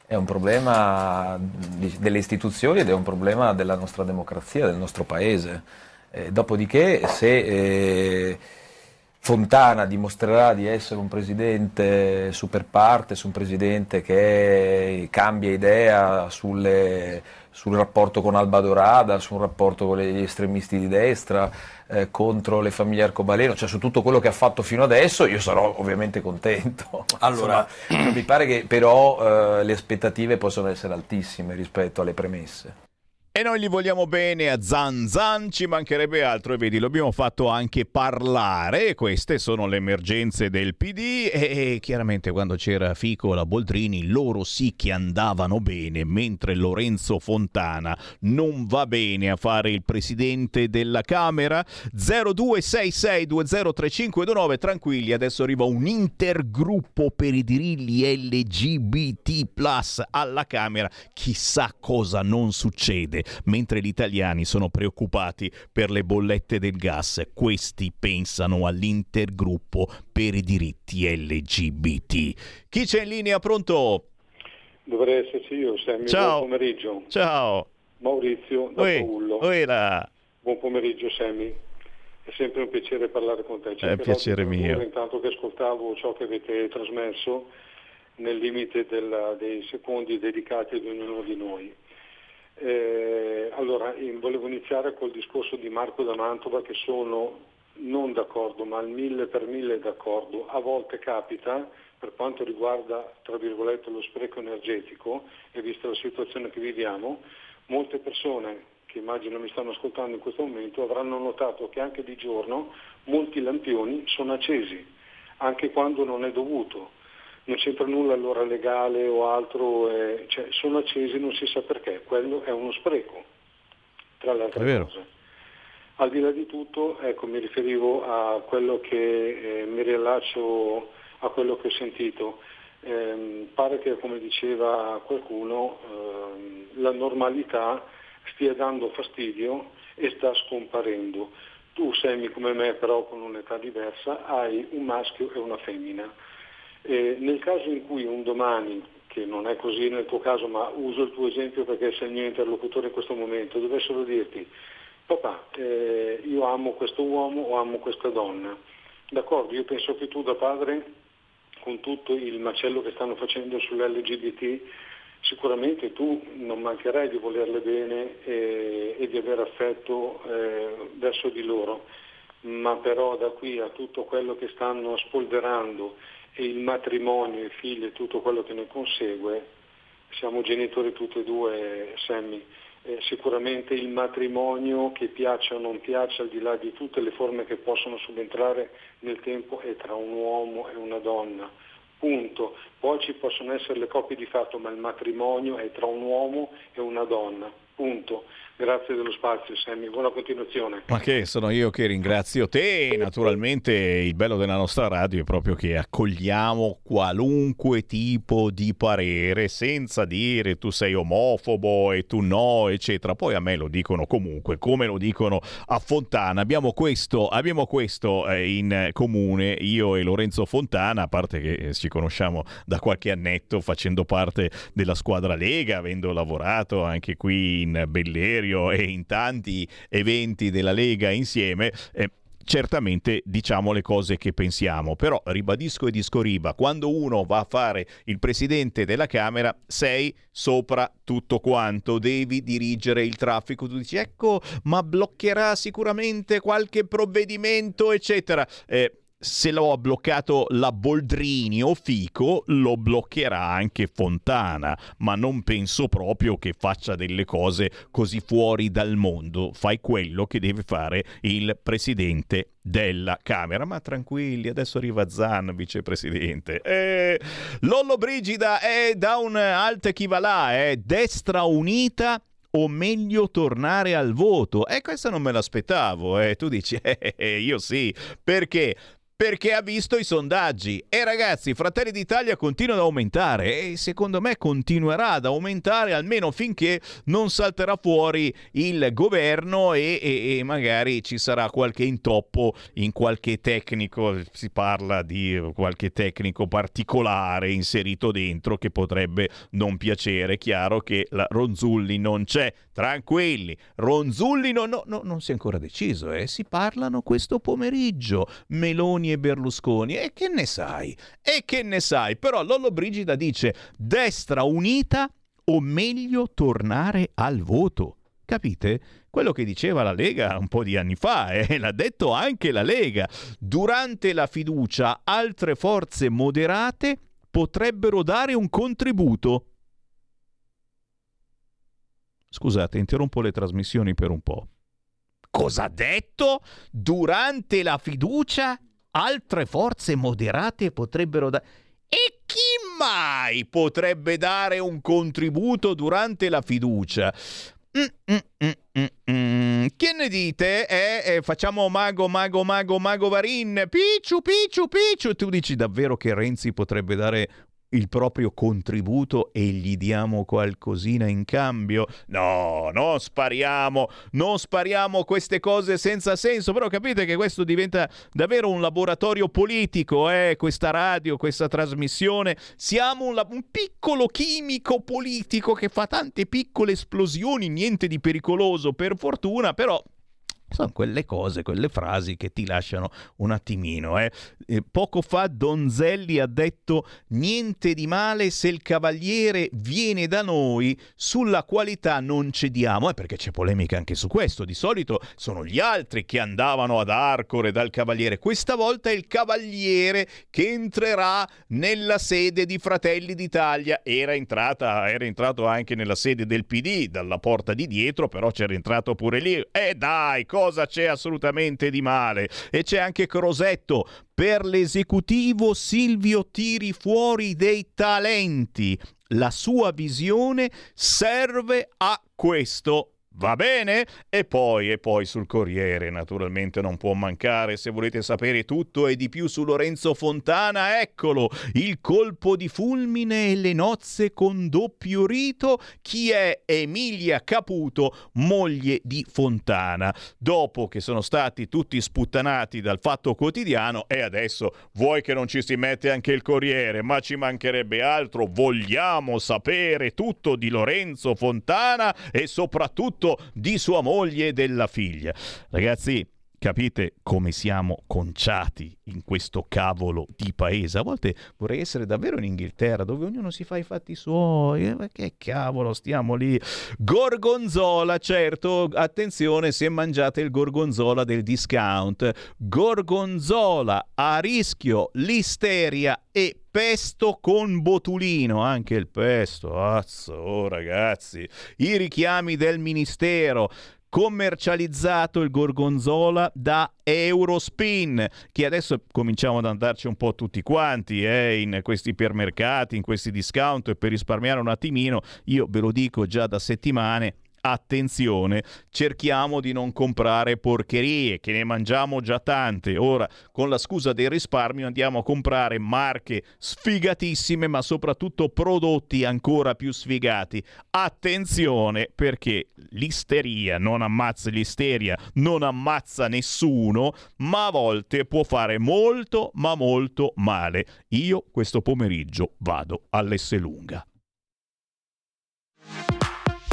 è un problema di- delle istituzioni ed è un problema della nostra democrazia, del nostro paese. Eh, dopodiché se eh, Fontana dimostrerà di essere un presidente super partes, un presidente che cambia idea sulle- sul rapporto con Alba Dorada, sul rapporto con gli estremisti di destra, eh, contro le famiglie arcobaleno, cioè su tutto quello che ha fatto fino adesso, io sarò ovviamente contento. Allora- Insomma, mi pare che però eh, le aspettative possono essere altissime rispetto alle premesse. E noi gli vogliamo bene a Zan Zan, ci mancherebbe altro. E vedi, lo abbiamo fatto anche parlare, queste sono le emergenze del PD e, e chiaramente quando c'era Fico la Boldrini loro sì che andavano bene, mentre Lorenzo Fontana non va bene a fare il presidente della Camera. 0266203529, tranquilli, adesso arriva un intergruppo per i diritti LGBT alla Camera, chissà cosa non succede, mentre gli italiani sono preoccupati per le bollette del gas, questi pensano all'intergruppo per i diritti LGBT. Chi c'è in linea pronto? Dovrei esserci io, Sammy. Ciao. Buon pomeriggio. Ciao. Maurizio da Oi, Paullo. oi là. Buon pomeriggio, Sammy. È sempre un piacere parlare con te. È Cercherò piacere mio. Intanto che ascoltavo ciò che avete trasmesso nel limite della- dei secondi dedicati ad ognuno di noi. Eh, allora, volevo iniziare col discorso di Marco da Mantova che sono non d'accordo, ma al mille per mille d'accordo. A volte capita, per quanto riguarda, lo spreco energetico, e vista la situazione che viviamo, molte persone che immagino mi stanno ascoltando in questo momento avranno notato che anche di giorno molti lampioni sono accesi, anche quando non è dovuto. Non c'entra nulla allora legale o altro, eh, cioè sono accesi non si sa perché, quello è uno spreco, tra le altre cose. Al di là di tutto, ecco, mi riferivo a quello che eh, mi riallaccio a quello che ho sentito. Ehm, pare che, come diceva qualcuno, ehm, la normalità stia dando fastidio e sta scomparendo. Tu, Semi, come me, però con un'età diversa, hai un maschio e una femmina. E nel caso in cui un domani, che non è così nel tuo caso, ma uso il tuo esempio perché sei il mio interlocutore in questo momento, dovessero dirti, papà, eh, io amo questo uomo o amo questa donna, d'accordo, io penso che tu da padre, con tutto il macello che stanno facendo sull'LGBT, sicuramente tu non mancherai di volerle bene e, e di avere affetto eh, verso di loro, ma però da qui a tutto quello che stanno spolverando il matrimonio, i figli e tutto quello che ne consegue, siamo genitori tutti e due, Sammy. Eh, sicuramente il matrimonio che piaccia o non piaccia, al di là di tutte le forme che possono subentrare nel tempo, è tra un uomo e una donna. Punto. Poi ci possono essere le coppie di fatto, ma il matrimonio è tra un uomo e una donna. Punto. Grazie dello spazio, Sammy. Buona continuazione. Ma che sono io che ringrazio te. Naturalmente il bello della nostra radio è proprio che accogliamo qualunque tipo di parere senza dire tu sei omofobo e tu no, eccetera. Poi a me lo dicono comunque, come lo dicono a Fontana. Abbiamo questo, abbiamo questo eh, in comune, io e Lorenzo Fontana, a parte che eh, ci conosciamo da qualche annetto facendo parte della squadra Lega, avendo lavorato anche qui in Bellerio e in tanti eventi della Lega insieme. Eh, certamente diciamo le cose che pensiamo, però ribadisco e discoriba, quando uno va a fare il presidente della Camera sei sopra tutto quanto, devi dirigere il traffico, tu dici ecco ma bloccherà sicuramente qualche provvedimento eccetera. Eh, se lo ha bloccato la Boldrini o Fico, lo bloccherà anche Fontana, ma non penso proprio che faccia delle cose così fuori dal mondo. Fai quello che deve fare il presidente della Camera. Ma tranquilli, adesso arriva Zan, vicepresidente. Eh, Lollo Brigida è da un alt chi va là, è destra unita o meglio tornare al voto? E eh, questa non me l'aspettavo, eh. tu dici, eh, eh, io sì, perché? Perché ha visto i sondaggi. E ragazzi, Fratelli d'Italia continua ad aumentare e secondo me continuerà ad aumentare almeno finché non salterà fuori il governo e, e, e magari ci sarà qualche intoppo in qualche tecnico. Si parla di qualche tecnico particolare inserito dentro che potrebbe non piacere. Chiaro che la Ronzulli non c'è. Tranquilli, Ronzulli no, no, no, non si è ancora deciso, eh? si parlano questo pomeriggio. Meloni e Berlusconi. E che ne sai? E che ne sai? Però Lollo Brigida dice destra unita o meglio tornare al voto. Capite? Quello che diceva la Lega un po' di anni fa, e eh? l'ha detto anche la Lega. Durante la fiducia altre forze moderate potrebbero dare un contributo. Scusate, interrompo le trasmissioni per un po'. Cosa ha detto? Durante la fiducia altre forze moderate potrebbero dare... E chi mai potrebbe dare un contributo durante la fiducia? Mm, mm, mm, che ne dite? Eh, eh, facciamo mago, mago, mago, mago Varin. Picciu, picciu, picciu. Tu dici davvero che Renzi potrebbe dare il proprio contributo e gli diamo qualcosina in cambio? No, non spariamo, non spariamo queste cose senza senso, però capite che questo diventa davvero un laboratorio politico, eh? questa radio, questa trasmissione. Siamo un, un piccolo chimico politico che fa tante piccole esplosioni, niente di pericoloso per fortuna, però sono quelle cose, quelle frasi che ti lasciano un attimino. Eh. Eh, poco fa Donzelli ha detto niente di male se il cavaliere viene da noi, sulla qualità non cediamo, eh, perché c'è polemica anche su questo. Di solito sono gli altri che andavano ad Arcore dal cavaliere. Questa volta è il cavaliere che entrerà nella sede di Fratelli d'Italia. Era, entrata, era entrato anche nella sede del PD dalla porta di dietro, però c'era entrato pure lì. E dai, cosa c'è assolutamente di male? E c'è anche Crosetto. Per l'esecutivo Silvio tiri fuori dei talenti. La sua visione serve a questo Va bene? E poi, e poi sul Corriere, naturalmente non può mancare, se volete sapere tutto e di più su Lorenzo Fontana, eccolo, il colpo di fulmine e le nozze con doppio rito, chi è Emilia Caputo, moglie di Fontana. Dopo che sono stati tutti sputtanati dal fatto quotidiano e adesso vuoi che non ci si mette anche il Corriere, ma ci mancherebbe altro, vogliamo sapere tutto di Lorenzo Fontana e soprattutto di sua moglie e della figlia. Ragazzi, Capite come siamo conciati in questo cavolo di paese? A volte vorrei essere davvero in Inghilterra, dove ognuno si fa i fatti suoi. Eh, Ma che cavolo, stiamo lì. Gorgonzola, certo, attenzione se mangiate il gorgonzola del discount. Gorgonzola a rischio listeria e pesto con botulino, anche il pesto, azzo, oh, ragazzi, i richiami del ministero, commercializzato il gorgonzola da Eurospin, che adesso cominciamo ad andarci un po' tutti quanti eh, in questi ipermercati, in questi discount, e per risparmiare un attimino, io ve lo dico già da settimane, attenzione, cerchiamo di non comprare porcherie, che ne mangiamo già tante. Ora, con la scusa del risparmio, andiamo a comprare marche sfigatissime, ma soprattutto prodotti ancora più sfigati. Attenzione, perché l'isteria non ammazza l'isteria, non ammazza nessuno, ma a volte può fare molto, ma molto male. Io questo pomeriggio vado all'Esselunga.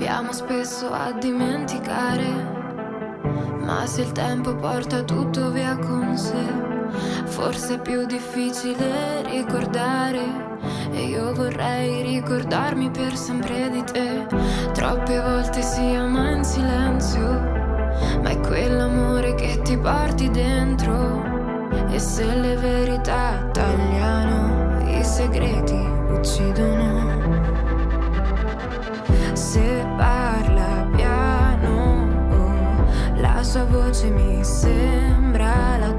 Proviamo spesso a dimenticare, ma se il tempo porta tutto via con sé, forse è più difficile ricordare. E io vorrei ricordarmi per sempre di te. Troppe volte si ama in silenzio, ma è quell'amore che ti porti dentro. E se le verità tagliano, i segreti uccidono. Sua voce mi sembra la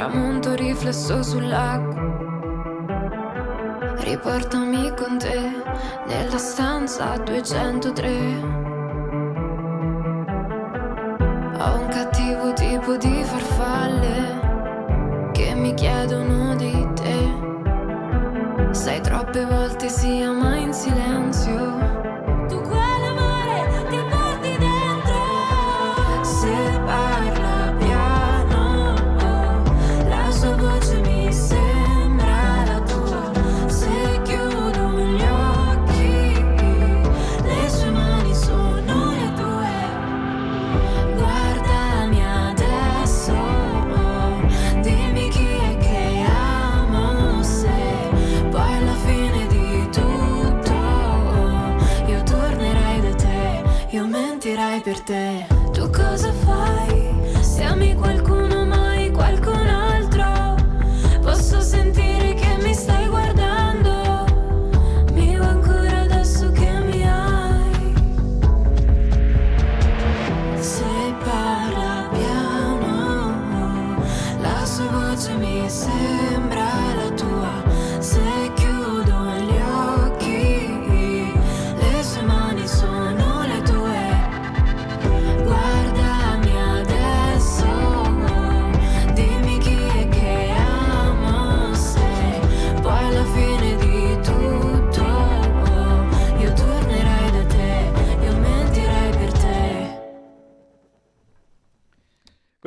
tramonto riflesso sull'acqua. Riportami con te nella stanza 203. Ho un cattivo tipo di farfalle che mi chiedono di te. Sai, troppe volte si ama in silenzio. per te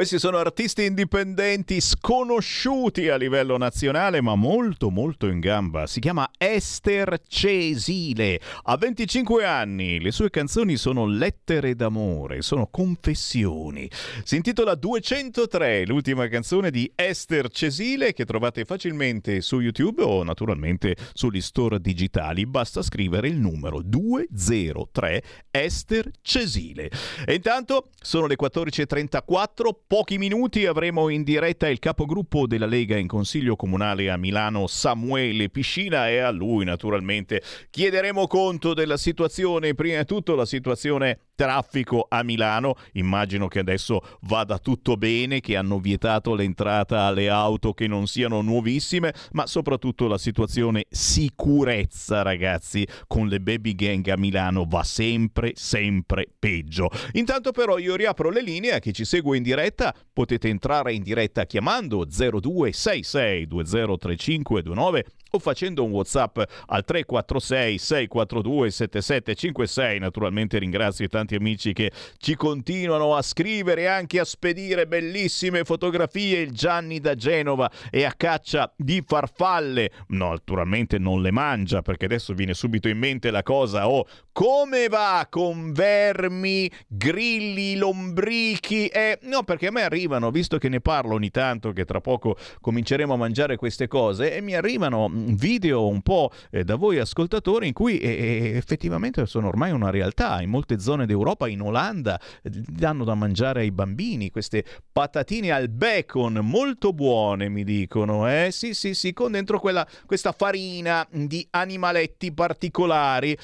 Questi sono artisti indipendenti sconosciuti a livello nazionale, ma molto molto in gamba. Si chiama Esther Cesile. Ha 25 anni, le sue canzoni sono lettere d'amore, sono confessioni. Si intitola 203, l'ultima canzone di Esther Cesile che trovate facilmente su YouTube o naturalmente sugli store digitali. Basta scrivere il numero 203 Esther Cesile. E intanto sono le 14.34, pochi minuti avremo in diretta il capogruppo della Lega in Consiglio Comunale a Milano, Samuele Piscina, e a lui naturalmente chiederemo conto della situazione, prima di tutto la situazione traffico a Milano. Immagino che adesso vada tutto bene, che hanno vietato l'entrata alle auto che non siano nuovissime, ma soprattutto la situazione sicurezza, ragazzi, con le baby gang a Milano va sempre, sempre peggio. Intanto però io riapro le linee a chi ci segue in diretta, potete entrare in diretta chiamando 0266 203529 o facendo un WhatsApp al 346 642 7756. Naturalmente ringrazio i tanti amici che ci continuano a scrivere e anche a spedire bellissime fotografie. Il Gianni da Genova è a caccia di farfalle. No, naturalmente non le mangia perché adesso viene subito in mente la cosa oh, come va con vermi, grilli, lombrichi? Eh, no, perché a me arrivano, visto che ne parlo ogni tanto, che tra poco cominceremo a mangiare queste cose, e mi arrivano video un po' eh, da voi ascoltatori in cui effettivamente sono ormai una realtà. In molte zone d'Europa, in Olanda, eh, danno da mangiare ai bambini queste patatine al bacon molto buone, mi dicono. Eh? Sì, sì, sì, con dentro quella, questa farina di animaletti particolari.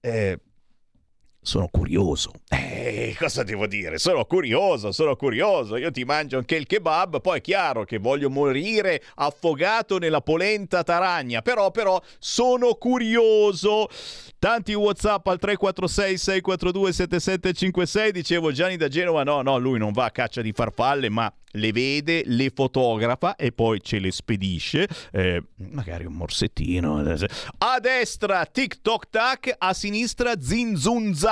Eh, sono curioso. Eh, cosa devo dire? Sono curioso, sono curioso. Io ti mangio anche il kebab, poi è chiaro che voglio morire affogato nella polenta taragna, però però sono curioso. Tanti WhatsApp al 346 642 7756. Dicevo Gianni da Genova, no, no, lui non va a caccia di farfalle, ma le vede, le fotografa e poi ce le spedisce. Eh, magari un morsettino. A destra TikTok tac, a sinistra Zin Zun Zan,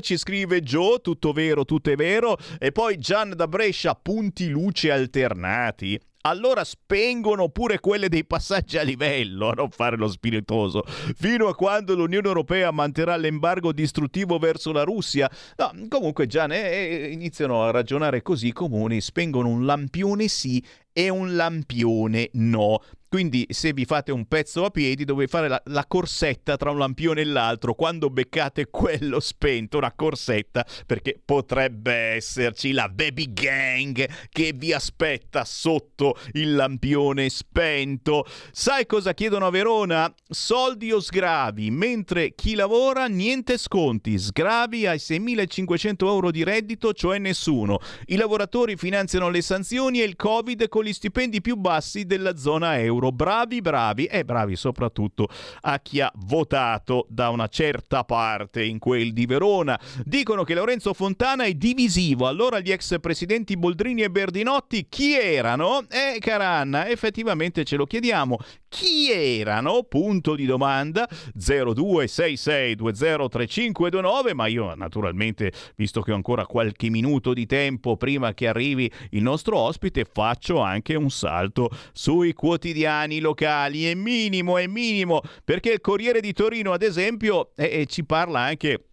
ci scrive Joe, tutto vero, tutto è vero. E poi Gian da Brescia, punti luce alternati allora spengono pure quelle dei passaggi a livello, a non fare lo spiritoso, fino a quando l'Unione Europea manterrà l'embargo distruttivo verso la Russia. No, comunque già ne iniziano a ragionare così i comuni, spengono un lampione sì e un lampione no. Quindi se vi fate un pezzo a piedi dovete fare la, la, corsetta tra un lampione e l'altro. Quando beccate quello spento, una corsetta, perché potrebbe esserci la baby gang che vi aspetta sotto il lampione spento. Sai cosa chiedono a Verona? Soldi o sgravi, mentre chi lavora niente sconti. Sgravi ai 6.500 euro di reddito, cioè nessuno. I lavoratori finanziano le sanzioni e il Covid con gli stipendi più bassi della zona euro. Bravi, bravi e bravi soprattutto a chi ha votato da una certa parte in quel di Verona. Dicono che Lorenzo Fontana è divisivo. Allora gli ex presidenti Boldrini e Berdinotti chi erano? Eh, Caranna, effettivamente ce lo chiediamo. Chi erano? Punto di domanda 0266203529, ma io naturalmente, visto che ho ancora qualche minuto di tempo prima che arrivi il nostro ospite, faccio anche un salto sui quotidiani locali. È minimo, è minimo, perché il Corriere di Torino, ad esempio, eh, ci parla anche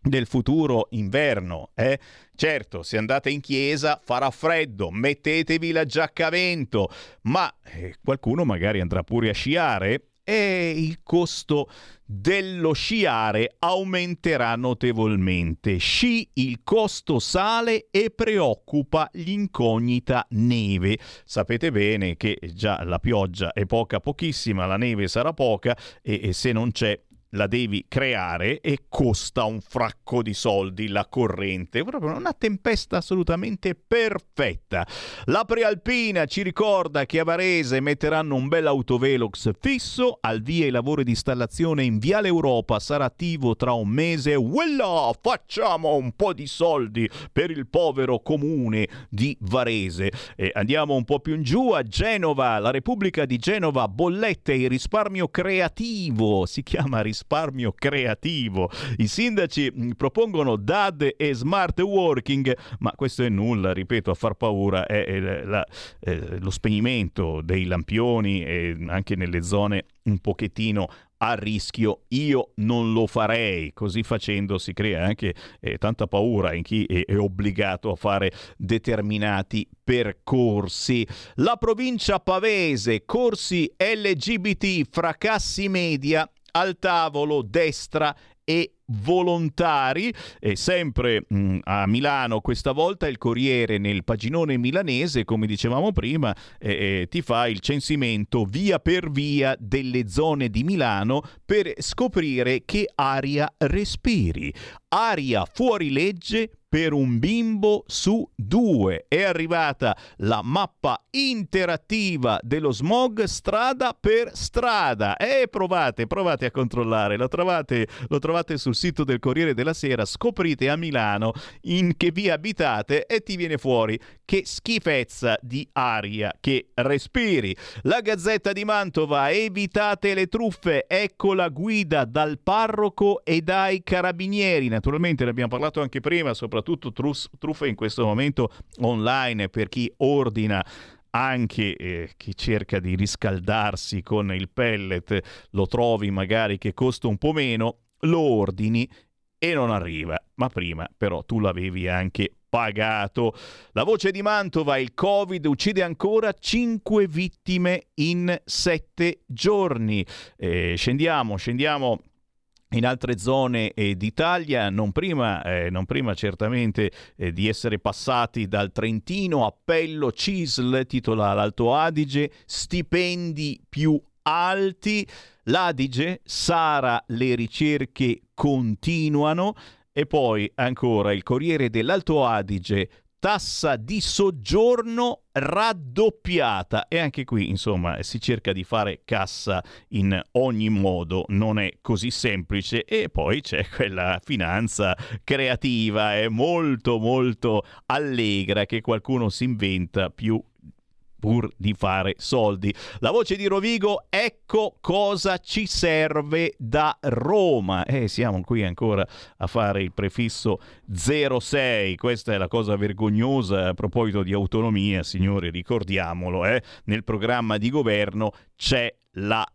del futuro inverno. Eh? Certo, se andate in chiesa farà freddo, mettetevi la giacca a vento, ma eh, qualcuno magari andrà pure a sciare e il costo dello sciare aumenterà notevolmente. Sci il costo sale e preoccupa l'incognita neve. Sapete bene che già la pioggia è poca pochissima, la neve sarà poca e, e se non c'è la devi creare e costa un fracco di soldi la corrente, proprio una tempesta assolutamente perfetta. La prealpina ci ricorda che a Varese metteranno un bel autovelox fisso, al via i lavori di installazione in Viale Europa, sarà attivo tra un mese. Voilà, facciamo un po' di soldi per il povero comune di Varese. E andiamo un po' più in giù a Genova, la Repubblica di Genova, bollette e risparmio creativo, si chiama risparmio creativo. I sindaci mm, propongono DAD e smart working, ma questo è nulla, ripeto, a far paura è, è la, eh, lo spegnimento dei lampioni e anche nelle zone un pochettino a rischio, io non lo farei. Così facendo si crea anche eh, tanta paura in chi è, è obbligato a fare determinati percorsi. La provincia pavese, corsi LGBT, fracassi media, al tavolo destra e volontari. E sempre mh, mm, a Milano questa volta il Corriere nel paginone milanese come dicevamo prima eh, eh, ti fa il censimento via per via delle zone di Milano per scoprire che aria respiri. Aria fuori legge per un bimbo su due. È arrivata la mappa interattiva dello smog strada per strada. E provate, provate a controllare. Lo trovate, lo trovate sul sito del Corriere della Sera. Scoprite a Milano in che via abitate e ti viene fuori che schifezza di aria che respiri. La Gazzetta di Mantova, evitate le truffe. Ecco la guida dal parroco e dai carabinieri. Naturalmente ne abbiamo parlato anche prima, soprattutto soprattutto truffe in questo momento online per chi ordina anche eh, chi cerca di riscaldarsi con il pellet, lo trovi magari che costa un po' meno, lo ordini e non arriva. Ma prima però tu l'avevi anche pagato. La voce di Mantova, il Covid uccide ancora 5 vittime in 7 giorni. Eh, scendiamo, scendiamo in altre zone eh, d'Italia, non prima, eh, non prima certamente eh, di essere passati dal Trentino, appello CISL, titola l'Alto Adige, stipendi più alti, l'Adige, Sara, le ricerche continuano. E poi ancora il Corriere dell'Alto Adige, tassa di soggiorno raddoppiata. E anche qui insomma si cerca di fare cassa in ogni modo. Non è così semplice. E poi c'è quella finanza creativa. È molto molto allegra che qualcuno si inventa più pur di fare soldi. La voce di Rovigo, ecco cosa ci serve da Roma. E eh, siamo qui ancora a fare il prefisso 06. Questa è la cosa vergognosa a proposito di autonomia, signori, ricordiamolo, eh? nel programma di governo c'è la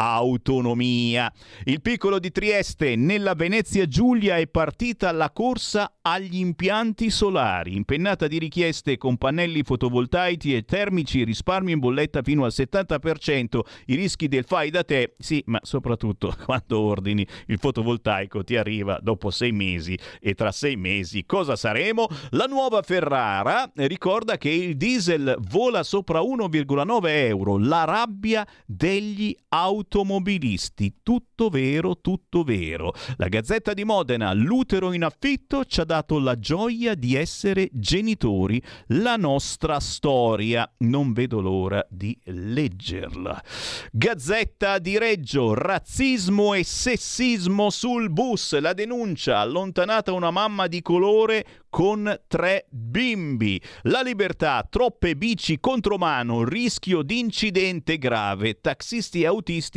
autonomia. Il piccolo di Trieste, nella Venezia Giulia è partita la corsa agli impianti solari, impennata di richieste con pannelli fotovoltaici e termici, risparmio in bolletta fino al 70%, i rischi del fai da te, sì, ma soprattutto quando ordini il fotovoltaico ti arriva dopo sei mesi e tra sei mesi cosa saremo? La nuova Ferrara ricorda che il diesel vola sopra 1,9 euro, la rabbia degli automobilisti automobilisti. Tutto vero, tutto vero. La Gazzetta di Modena, l'utero in affitto, ci ha dato la gioia di essere genitori. La nostra storia. Non vedo l'ora di leggerla. Gazzetta di Reggio, razzismo e sessismo sul bus. La denuncia, allontanata una mamma di colore con tre bimbi. La libertà, troppe bici contro mano, rischio di incidente grave. Taxisti e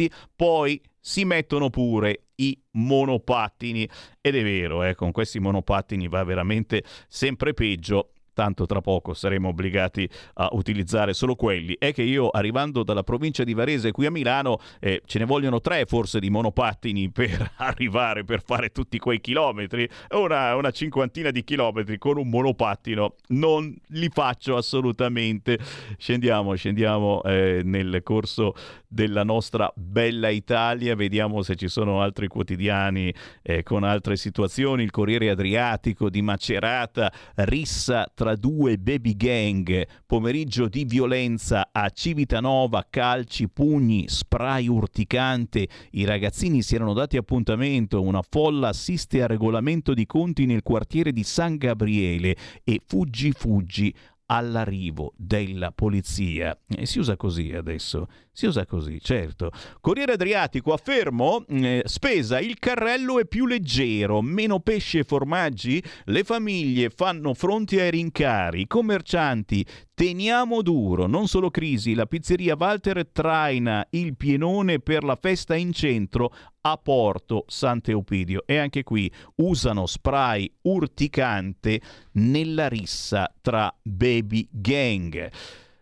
autisti poi si mettono pure i monopattini. Ed è vero, eh, con questi monopattini va veramente sempre peggio tanto tra poco saremo obbligati a utilizzare solo quelli, è che io arrivando dalla provincia di Varese qui a Milano eh, ce ne vogliono tre forse di monopattini per arrivare, per fare tutti quei chilometri, una, una cinquantina di chilometri con un monopattino non li faccio assolutamente. Scendiamo, scendiamo eh, nel corso della nostra bella Italia, vediamo se ci sono altri quotidiani eh, con altre situazioni, il Corriere Adriatico di Macerata, rissa tra due baby gang, pomeriggio di violenza a Civitanova, calci, pugni, spray urticante. I ragazzini si erano dati appuntamento, una folla assiste a regolamento di conti nel quartiere di San Gabriele e fuggi fuggi all'arrivo della polizia. E si usa così adesso, si usa così, certo. Corriere Adriatico affermo, eh, spesa, il carrello è più leggero, meno pesce e formaggi, le famiglie fanno fronte ai rincari, i commercianti teniamo duro, non solo crisi, la pizzeria Walter traina il pienone per la festa in centro a Porto Sant'Eupidio e anche qui usano spray urticante nella rissa tra baby gang.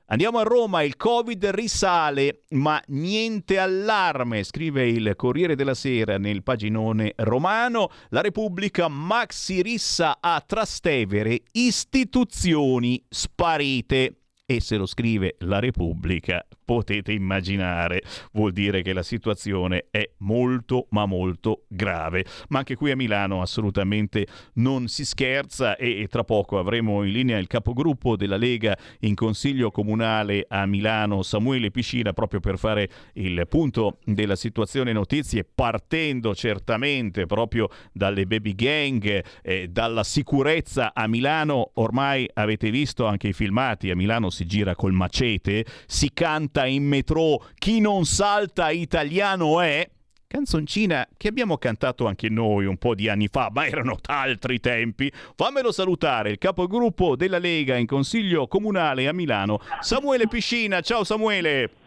Andiamo a Roma, il Covid risale, ma niente allarme, scrive il Corriere della Sera nel paginone romano. La Repubblica maxi rissa a Trastevere, istituzioni sparite. E se lo scrive la Repubblica, potete immaginare, vuol dire che la situazione è molto ma molto grave. Ma anche qui a Milano assolutamente non si scherza e, tra poco avremo in linea il capogruppo della Lega in Consiglio Comunale a Milano, Samuele Piscina, proprio per fare il punto della situazione notizie, partendo certamente proprio dalle baby gang, eh, dalla sicurezza a Milano. Ormai avete visto anche i filmati, a Milano si gira col macete, si canta in metro Chi non salta italiano è canzoncina che abbiamo cantato anche noi un po' di anni fa, ma erano altri tempi. Fammelo salutare il capogruppo della Lega in Consiglio Comunale a Milano, Samuele Piscina. Ciao Samuele.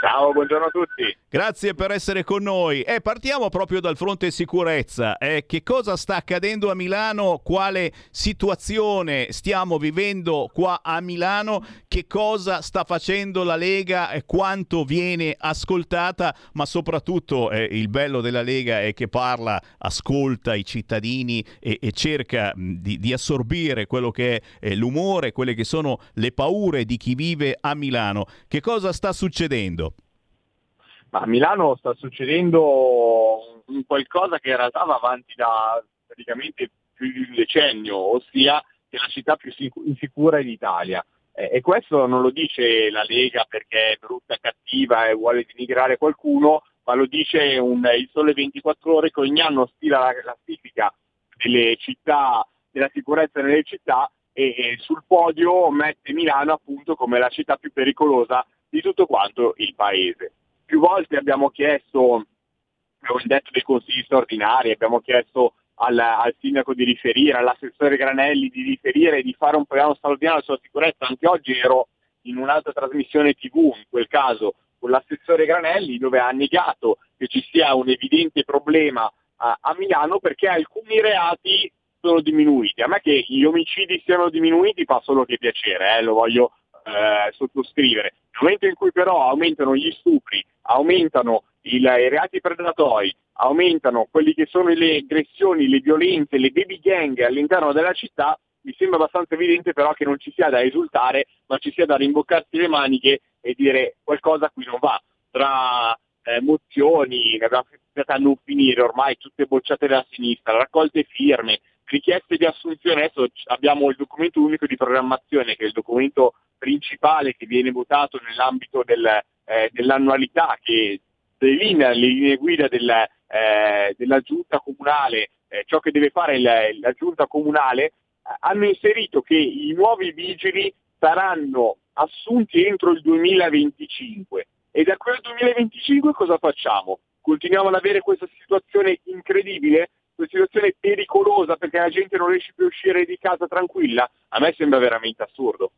Ciao, buongiorno a tutti. Grazie per essere con noi. Eh, partiamo proprio dal fronte sicurezza. Eh, che cosa sta accadendo a Milano? Quale situazione stiamo vivendo qua a Milano? Che cosa sta facendo la Lega? Eh, quanto viene ascoltata? Ma soprattutto eh, il bello della Lega è che parla, ascolta i cittadini e, e cerca di, di, assorbire quello che è eh, l'umore, quelle che sono le paure di chi vive a Milano. Che cosa sta succedendo? Ma a Milano sta succedendo qualcosa che in realtà va avanti da praticamente più di un decennio, ossia che è la città più insicura d'Italia. Eh, e questo non lo dice la Lega perché è brutta cattiva e vuole denigrare qualcuno, ma lo dice un, il Sole 24 Ore che ogni anno stila la classifica delle città, della sicurezza nelle città e, e sul podio mette Milano appunto come la città più pericolosa di tutto quanto il paese più volte abbiamo chiesto, abbiamo detto dei consigli straordinari, abbiamo chiesto al, al, sindaco di riferire, all'assessore Granelli di riferire e di fare un programma straordinario sulla sicurezza. Anche oggi ero in un'altra trasmissione TV, in quel caso con l'assessore Granelli, dove ha negato che ci sia un evidente problema a, a Milano perché alcuni reati sono diminuiti. A me che gli omicidi siano diminuiti fa solo che piacere, eh, lo voglio eh, sottoscrivere. Nel momento in cui però aumentano gli stupri, aumentano il, i reati predatori, aumentano quelli che sono le aggressioni, le violenze, le baby gang all'interno della città, mi sembra abbastanza evidente però che non ci sia da esultare, ma ci sia da rimboccarsi le maniche e dire qualcosa qui non va. Tra eh, mozioni, ne abbiamo a non finire, ormai tutte bocciate dalla sinistra, raccolte firme, richieste di assunzione, adesso abbiamo il documento unico di programmazione che è il documento principale che viene votato nell'ambito del, eh, dell'annualità che delinea le linee guida del, eh, della giunta comunale, eh, ciò che deve fare il, la giunta comunale, eh, hanno inserito che i nuovi vigili saranno assunti entro il 2025 e da quel 2025 cosa facciamo? Continuiamo ad avere questa situazione incredibile, questa situazione pericolosa perché la gente non riesce più a uscire di casa tranquilla? A me sembra veramente assurdo.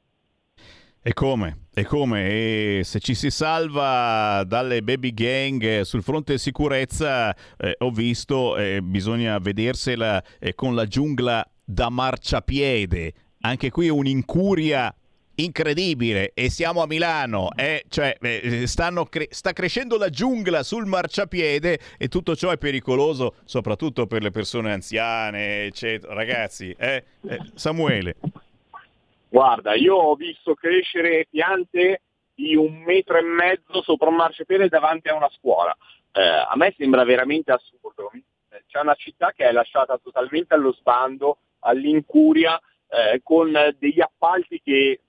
E come? E come? E se ci si salva dalle baby gang sul fronte sicurezza, eh, ho visto, eh, bisogna vedersela eh, con la giungla da marciapiede. Anche qui un'incuria incredibile e siamo a Milano eh? cioè, eh, cre- sta crescendo la giungla sul marciapiede e tutto ciò è pericoloso soprattutto per le persone anziane eccetera ragazzi eh? eh Samuele Guarda, io ho visto crescere piante di un metro e mezzo sopra un marciapiede davanti a una scuola. Eh, a me sembra veramente assurdo. C'è una città che è lasciata totalmente allo sbando, all'incuria, eh, con degli appalti che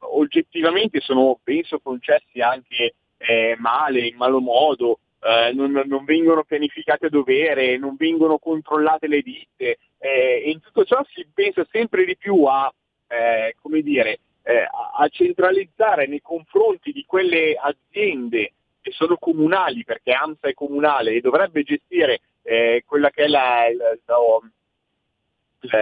oggettivamente sono, penso, concessi anche eh, male, in malo modo, eh, non, non, vengono pianificate a dovere, non vengono controllate le ditte eh, e in tutto ciò si pensa sempre di più a, eh, come dire, eh, a centralizzare nei confronti di quelle aziende che sono comunali, perché AMSA è comunale e dovrebbe gestire eh, quella che è la, la,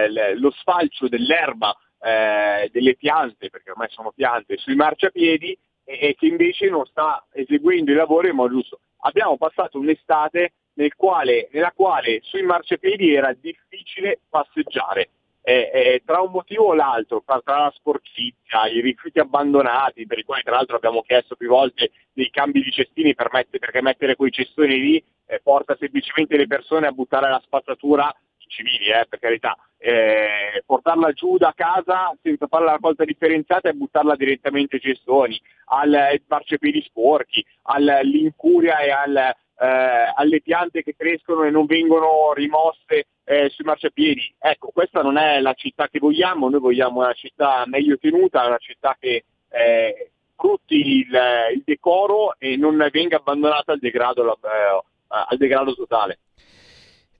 la, lo sfalcio dell'erba eh, delle piante, perché ormai sono piante, sui marciapiedi e, e, che invece non sta eseguendo i lavori in modo giusto. Abbiamo passato un'estate nel quale, nella quale sui marciapiedi era difficile passeggiare. Eh, eh, tra un motivo o l'altro, tra, tra, la sporcizia, i rifiuti abbandonati, per i quali tra l'altro abbiamo chiesto più volte dei cambi di cestini per mettere, perché mettere quei cestoni lì eh, porta semplicemente le persone a buttare la spazzatura civili, eh, per carità, eh, portarla giù da casa senza fare la raccolta differenziata e buttarla direttamente ai gestoni, ai marciapiedi sporchi, all'incuria e al, eh, alle piante che crescono e non vengono rimosse eh, sui marciapiedi. Ecco, questa non è la città che vogliamo, noi vogliamo una città meglio tenuta, una città che eh, frutti il, il, decoro e non venga abbandonata al degrado, eh, al degrado totale.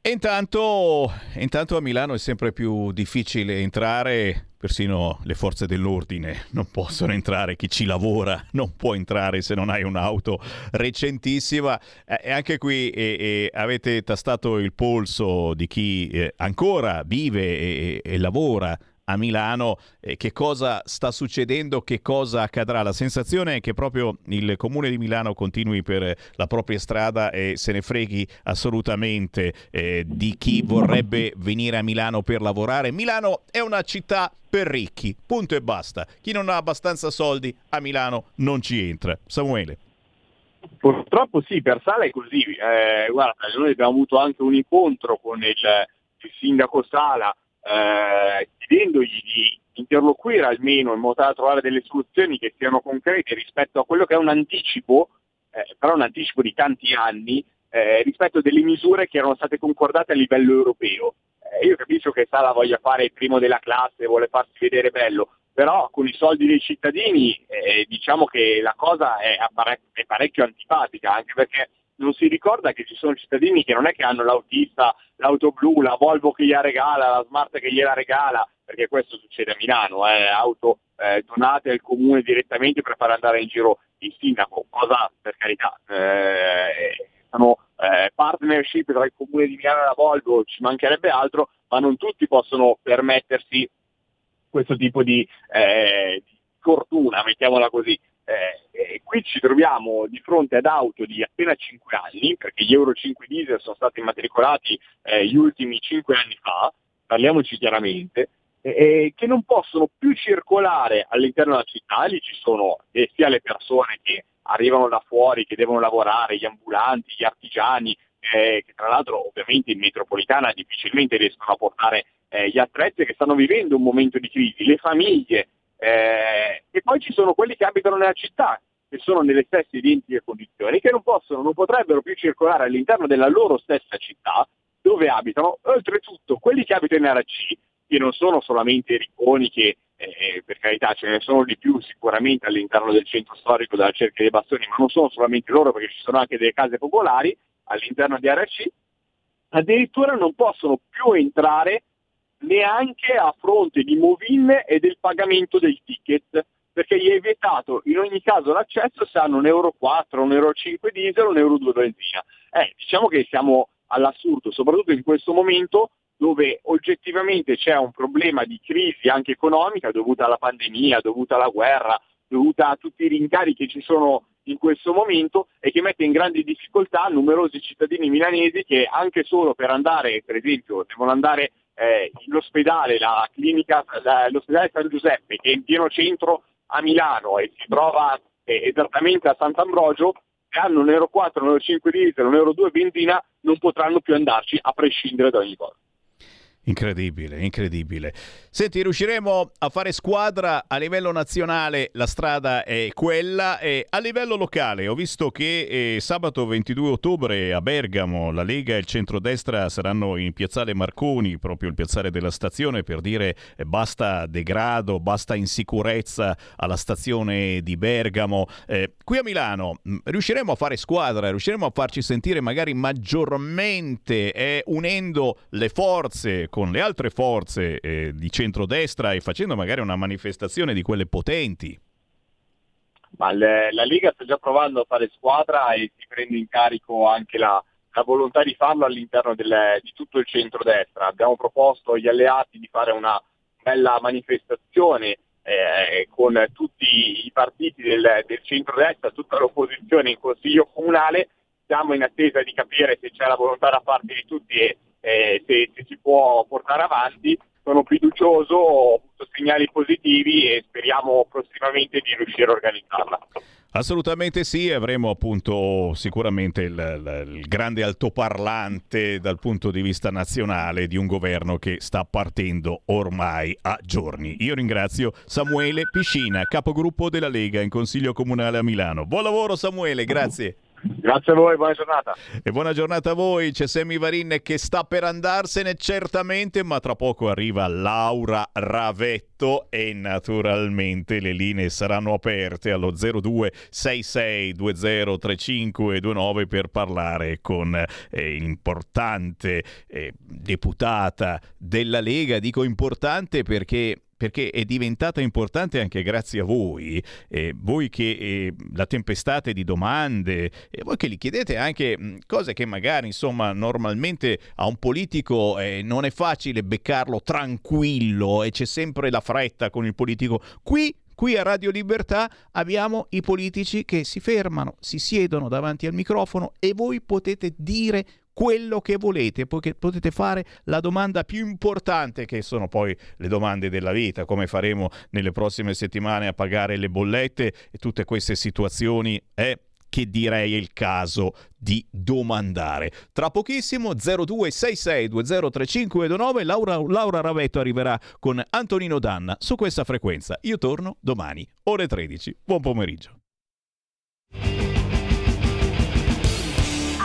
E intanto, intanto a Milano è sempre più difficile entrare, persino le forze dell'ordine non possono entrare, chi ci lavora non può entrare se non hai un'auto recentissima. E anche qui e, e avete tastato il polso di chi eh, ancora vive e, e lavora a Milano, eh, che cosa sta succedendo, che cosa accadrà. La sensazione è che proprio il comune di Milano continui per la propria strada e se ne freghi assolutamente eh, di chi vorrebbe venire a Milano per lavorare. Milano è una città per ricchi, punto e basta. Chi non ha abbastanza soldi a Milano non ci entra. Samuele. Purtroppo sì, per Sala è così. Eh, guarda, noi abbiamo avuto anche un incontro con il, il sindaco Sala eh, chiedendogli di interloquire almeno in modo da trovare delle soluzioni che siano concrete rispetto a quello che è un anticipo, eh, però un anticipo di tanti anni, eh, rispetto delle misure che erano state concordate a livello europeo. Eh, io capisco che Sala voglia fare il primo della classe, vuole farsi vedere bello, però con i soldi dei cittadini eh, diciamo che la cosa è, è parecchio antipatica, anche perché non si ricorda che ci sono cittadini che non è che hanno l'autista, l'auto blu, la Volvo che gliela regala, la Smart che gliela regala, perché questo succede a Milano, eh, auto eh, donate al comune direttamente per far andare in giro il sindaco, cosa per carità, eh, sono eh, partnership tra il comune di Milano e la Volvo, ci mancherebbe altro, ma non tutti possono permettersi questo tipo di, eh, di fortuna, mettiamola così. Eh, qui ci troviamo di fronte ad auto di appena 5 anni, perché gli Euro 5 diesel sono stati immatricolati eh, gli ultimi 5 anni fa, parliamoci chiaramente, eh, che non possono più circolare all'interno della città, lì ci sono eh, sia le persone che arrivano da fuori, che devono lavorare, gli ambulanti, gli artigiani, eh, che tra l'altro ovviamente in metropolitana difficilmente riescono a portare eh, gli attrezzi che stanno vivendo un momento di crisi, le famiglie eh, e poi ci sono quelli che abitano nella città, che sono nelle stesse identiche condizioni, che non possono, non potrebbero più circolare all'interno della loro stessa città dove abitano. Oltretutto, quelli che abitano in RC, che non sono solamente i ricconi che eh, per carità ce ne sono di più sicuramente all'interno del centro storico della Cerchia dei Bastoni, ma non sono solamente loro perché ci sono anche delle case popolari all'interno di RC, addirittura non possono più entrare neanche a fronte di Movin e del pagamento del ticket, perché gli è vietato in ogni caso l'accesso se hanno un euro 4, un euro 5 diesel o un euro 2 benzina. Eh, diciamo che siamo all'assurdo, soprattutto in questo momento dove oggettivamente c'è un problema di crisi anche economica dovuta alla pandemia, dovuta alla guerra, dovuta a tutti i rincari che ci sono in questo momento e che mette in grandi difficoltà numerosi cittadini milanesi che anche solo per andare, per esempio, devono andare eh, l'ospedale, la clinica, la, l'ospedale San Giuseppe, che è in pieno centro a Milano e si trova eh, esattamente a Sant'Ambrogio, se hanno un euro 4, un euro 5 diesel, un euro 2 benzina, non potranno più andarci a prescindere da ogni cosa. Incredibile, incredibile. Senti, riusciremo a fare squadra a livello nazionale, la strada è quella, e a livello locale ho visto che eh, sabato 22 ottobre a Bergamo la Lega e il centrodestra saranno in piazzale Marconi, proprio il piazzale della stazione, per dire eh, basta degrado, basta insicurezza alla stazione di Bergamo. Eh, qui a Milano mh, riusciremo a fare squadra, riusciremo a farci sentire magari maggiormente eh, unendo le forze con le altre forze eh, di centrodestra e facendo magari una manifestazione di quelle potenti? Ma le, la Lega sta già provando a fare squadra e si prende in carico anche la, la volontà di farlo all'interno del, di tutto il centrodestra. Abbiamo proposto agli alleati di fare una bella manifestazione eh, con tutti i partiti del, del centrodestra, tutta l'opposizione in consiglio comunale. Siamo in attesa di capire se c'è la volontà da parte di tutti e eh, se, se, si può portare avanti. Sono fiducioso, ho avuto segnali positivi e speriamo prossimamente di riuscire a organizzarla. Assolutamente sì, avremo appunto sicuramente il, il, il, grande altoparlante dal punto di vista nazionale di un governo che sta partendo ormai a giorni. Io ringrazio Samuele Piscina, capogruppo della Lega in Consiglio Comunale a Milano. Buon lavoro Samuele, grazie. Grazie a voi, buona giornata. E buona giornata a voi. C'è Semi Varin che sta per andarsene certamente, ma tra poco arriva Laura Ravetto e naturalmente le linee saranno aperte allo 0266203529 per parlare con eh, importante eh, deputata della Lega. Dico importante perché perché è diventata importante anche grazie a voi, eh, voi che eh, la tempestate di domande e voi che gli chiedete anche mh, cose che magari insomma normalmente a un politico eh, non è facile beccarlo tranquillo e c'è sempre la fretta con il politico. Qui Qui a Radio Libertà abbiamo i politici che si fermano, si siedono davanti al microfono e voi potete dire quello che volete, poiché potete fare la domanda più importante che sono poi le domande della vita, come faremo nelle prossime settimane a pagare le bollette e tutte queste situazioni è che direi il caso di domandare. Tra pochissimo 0266203529 Laura, Laura Ravetto arriverà con Antonino Danna su questa frequenza. Io torno domani, ore 13. Buon pomeriggio.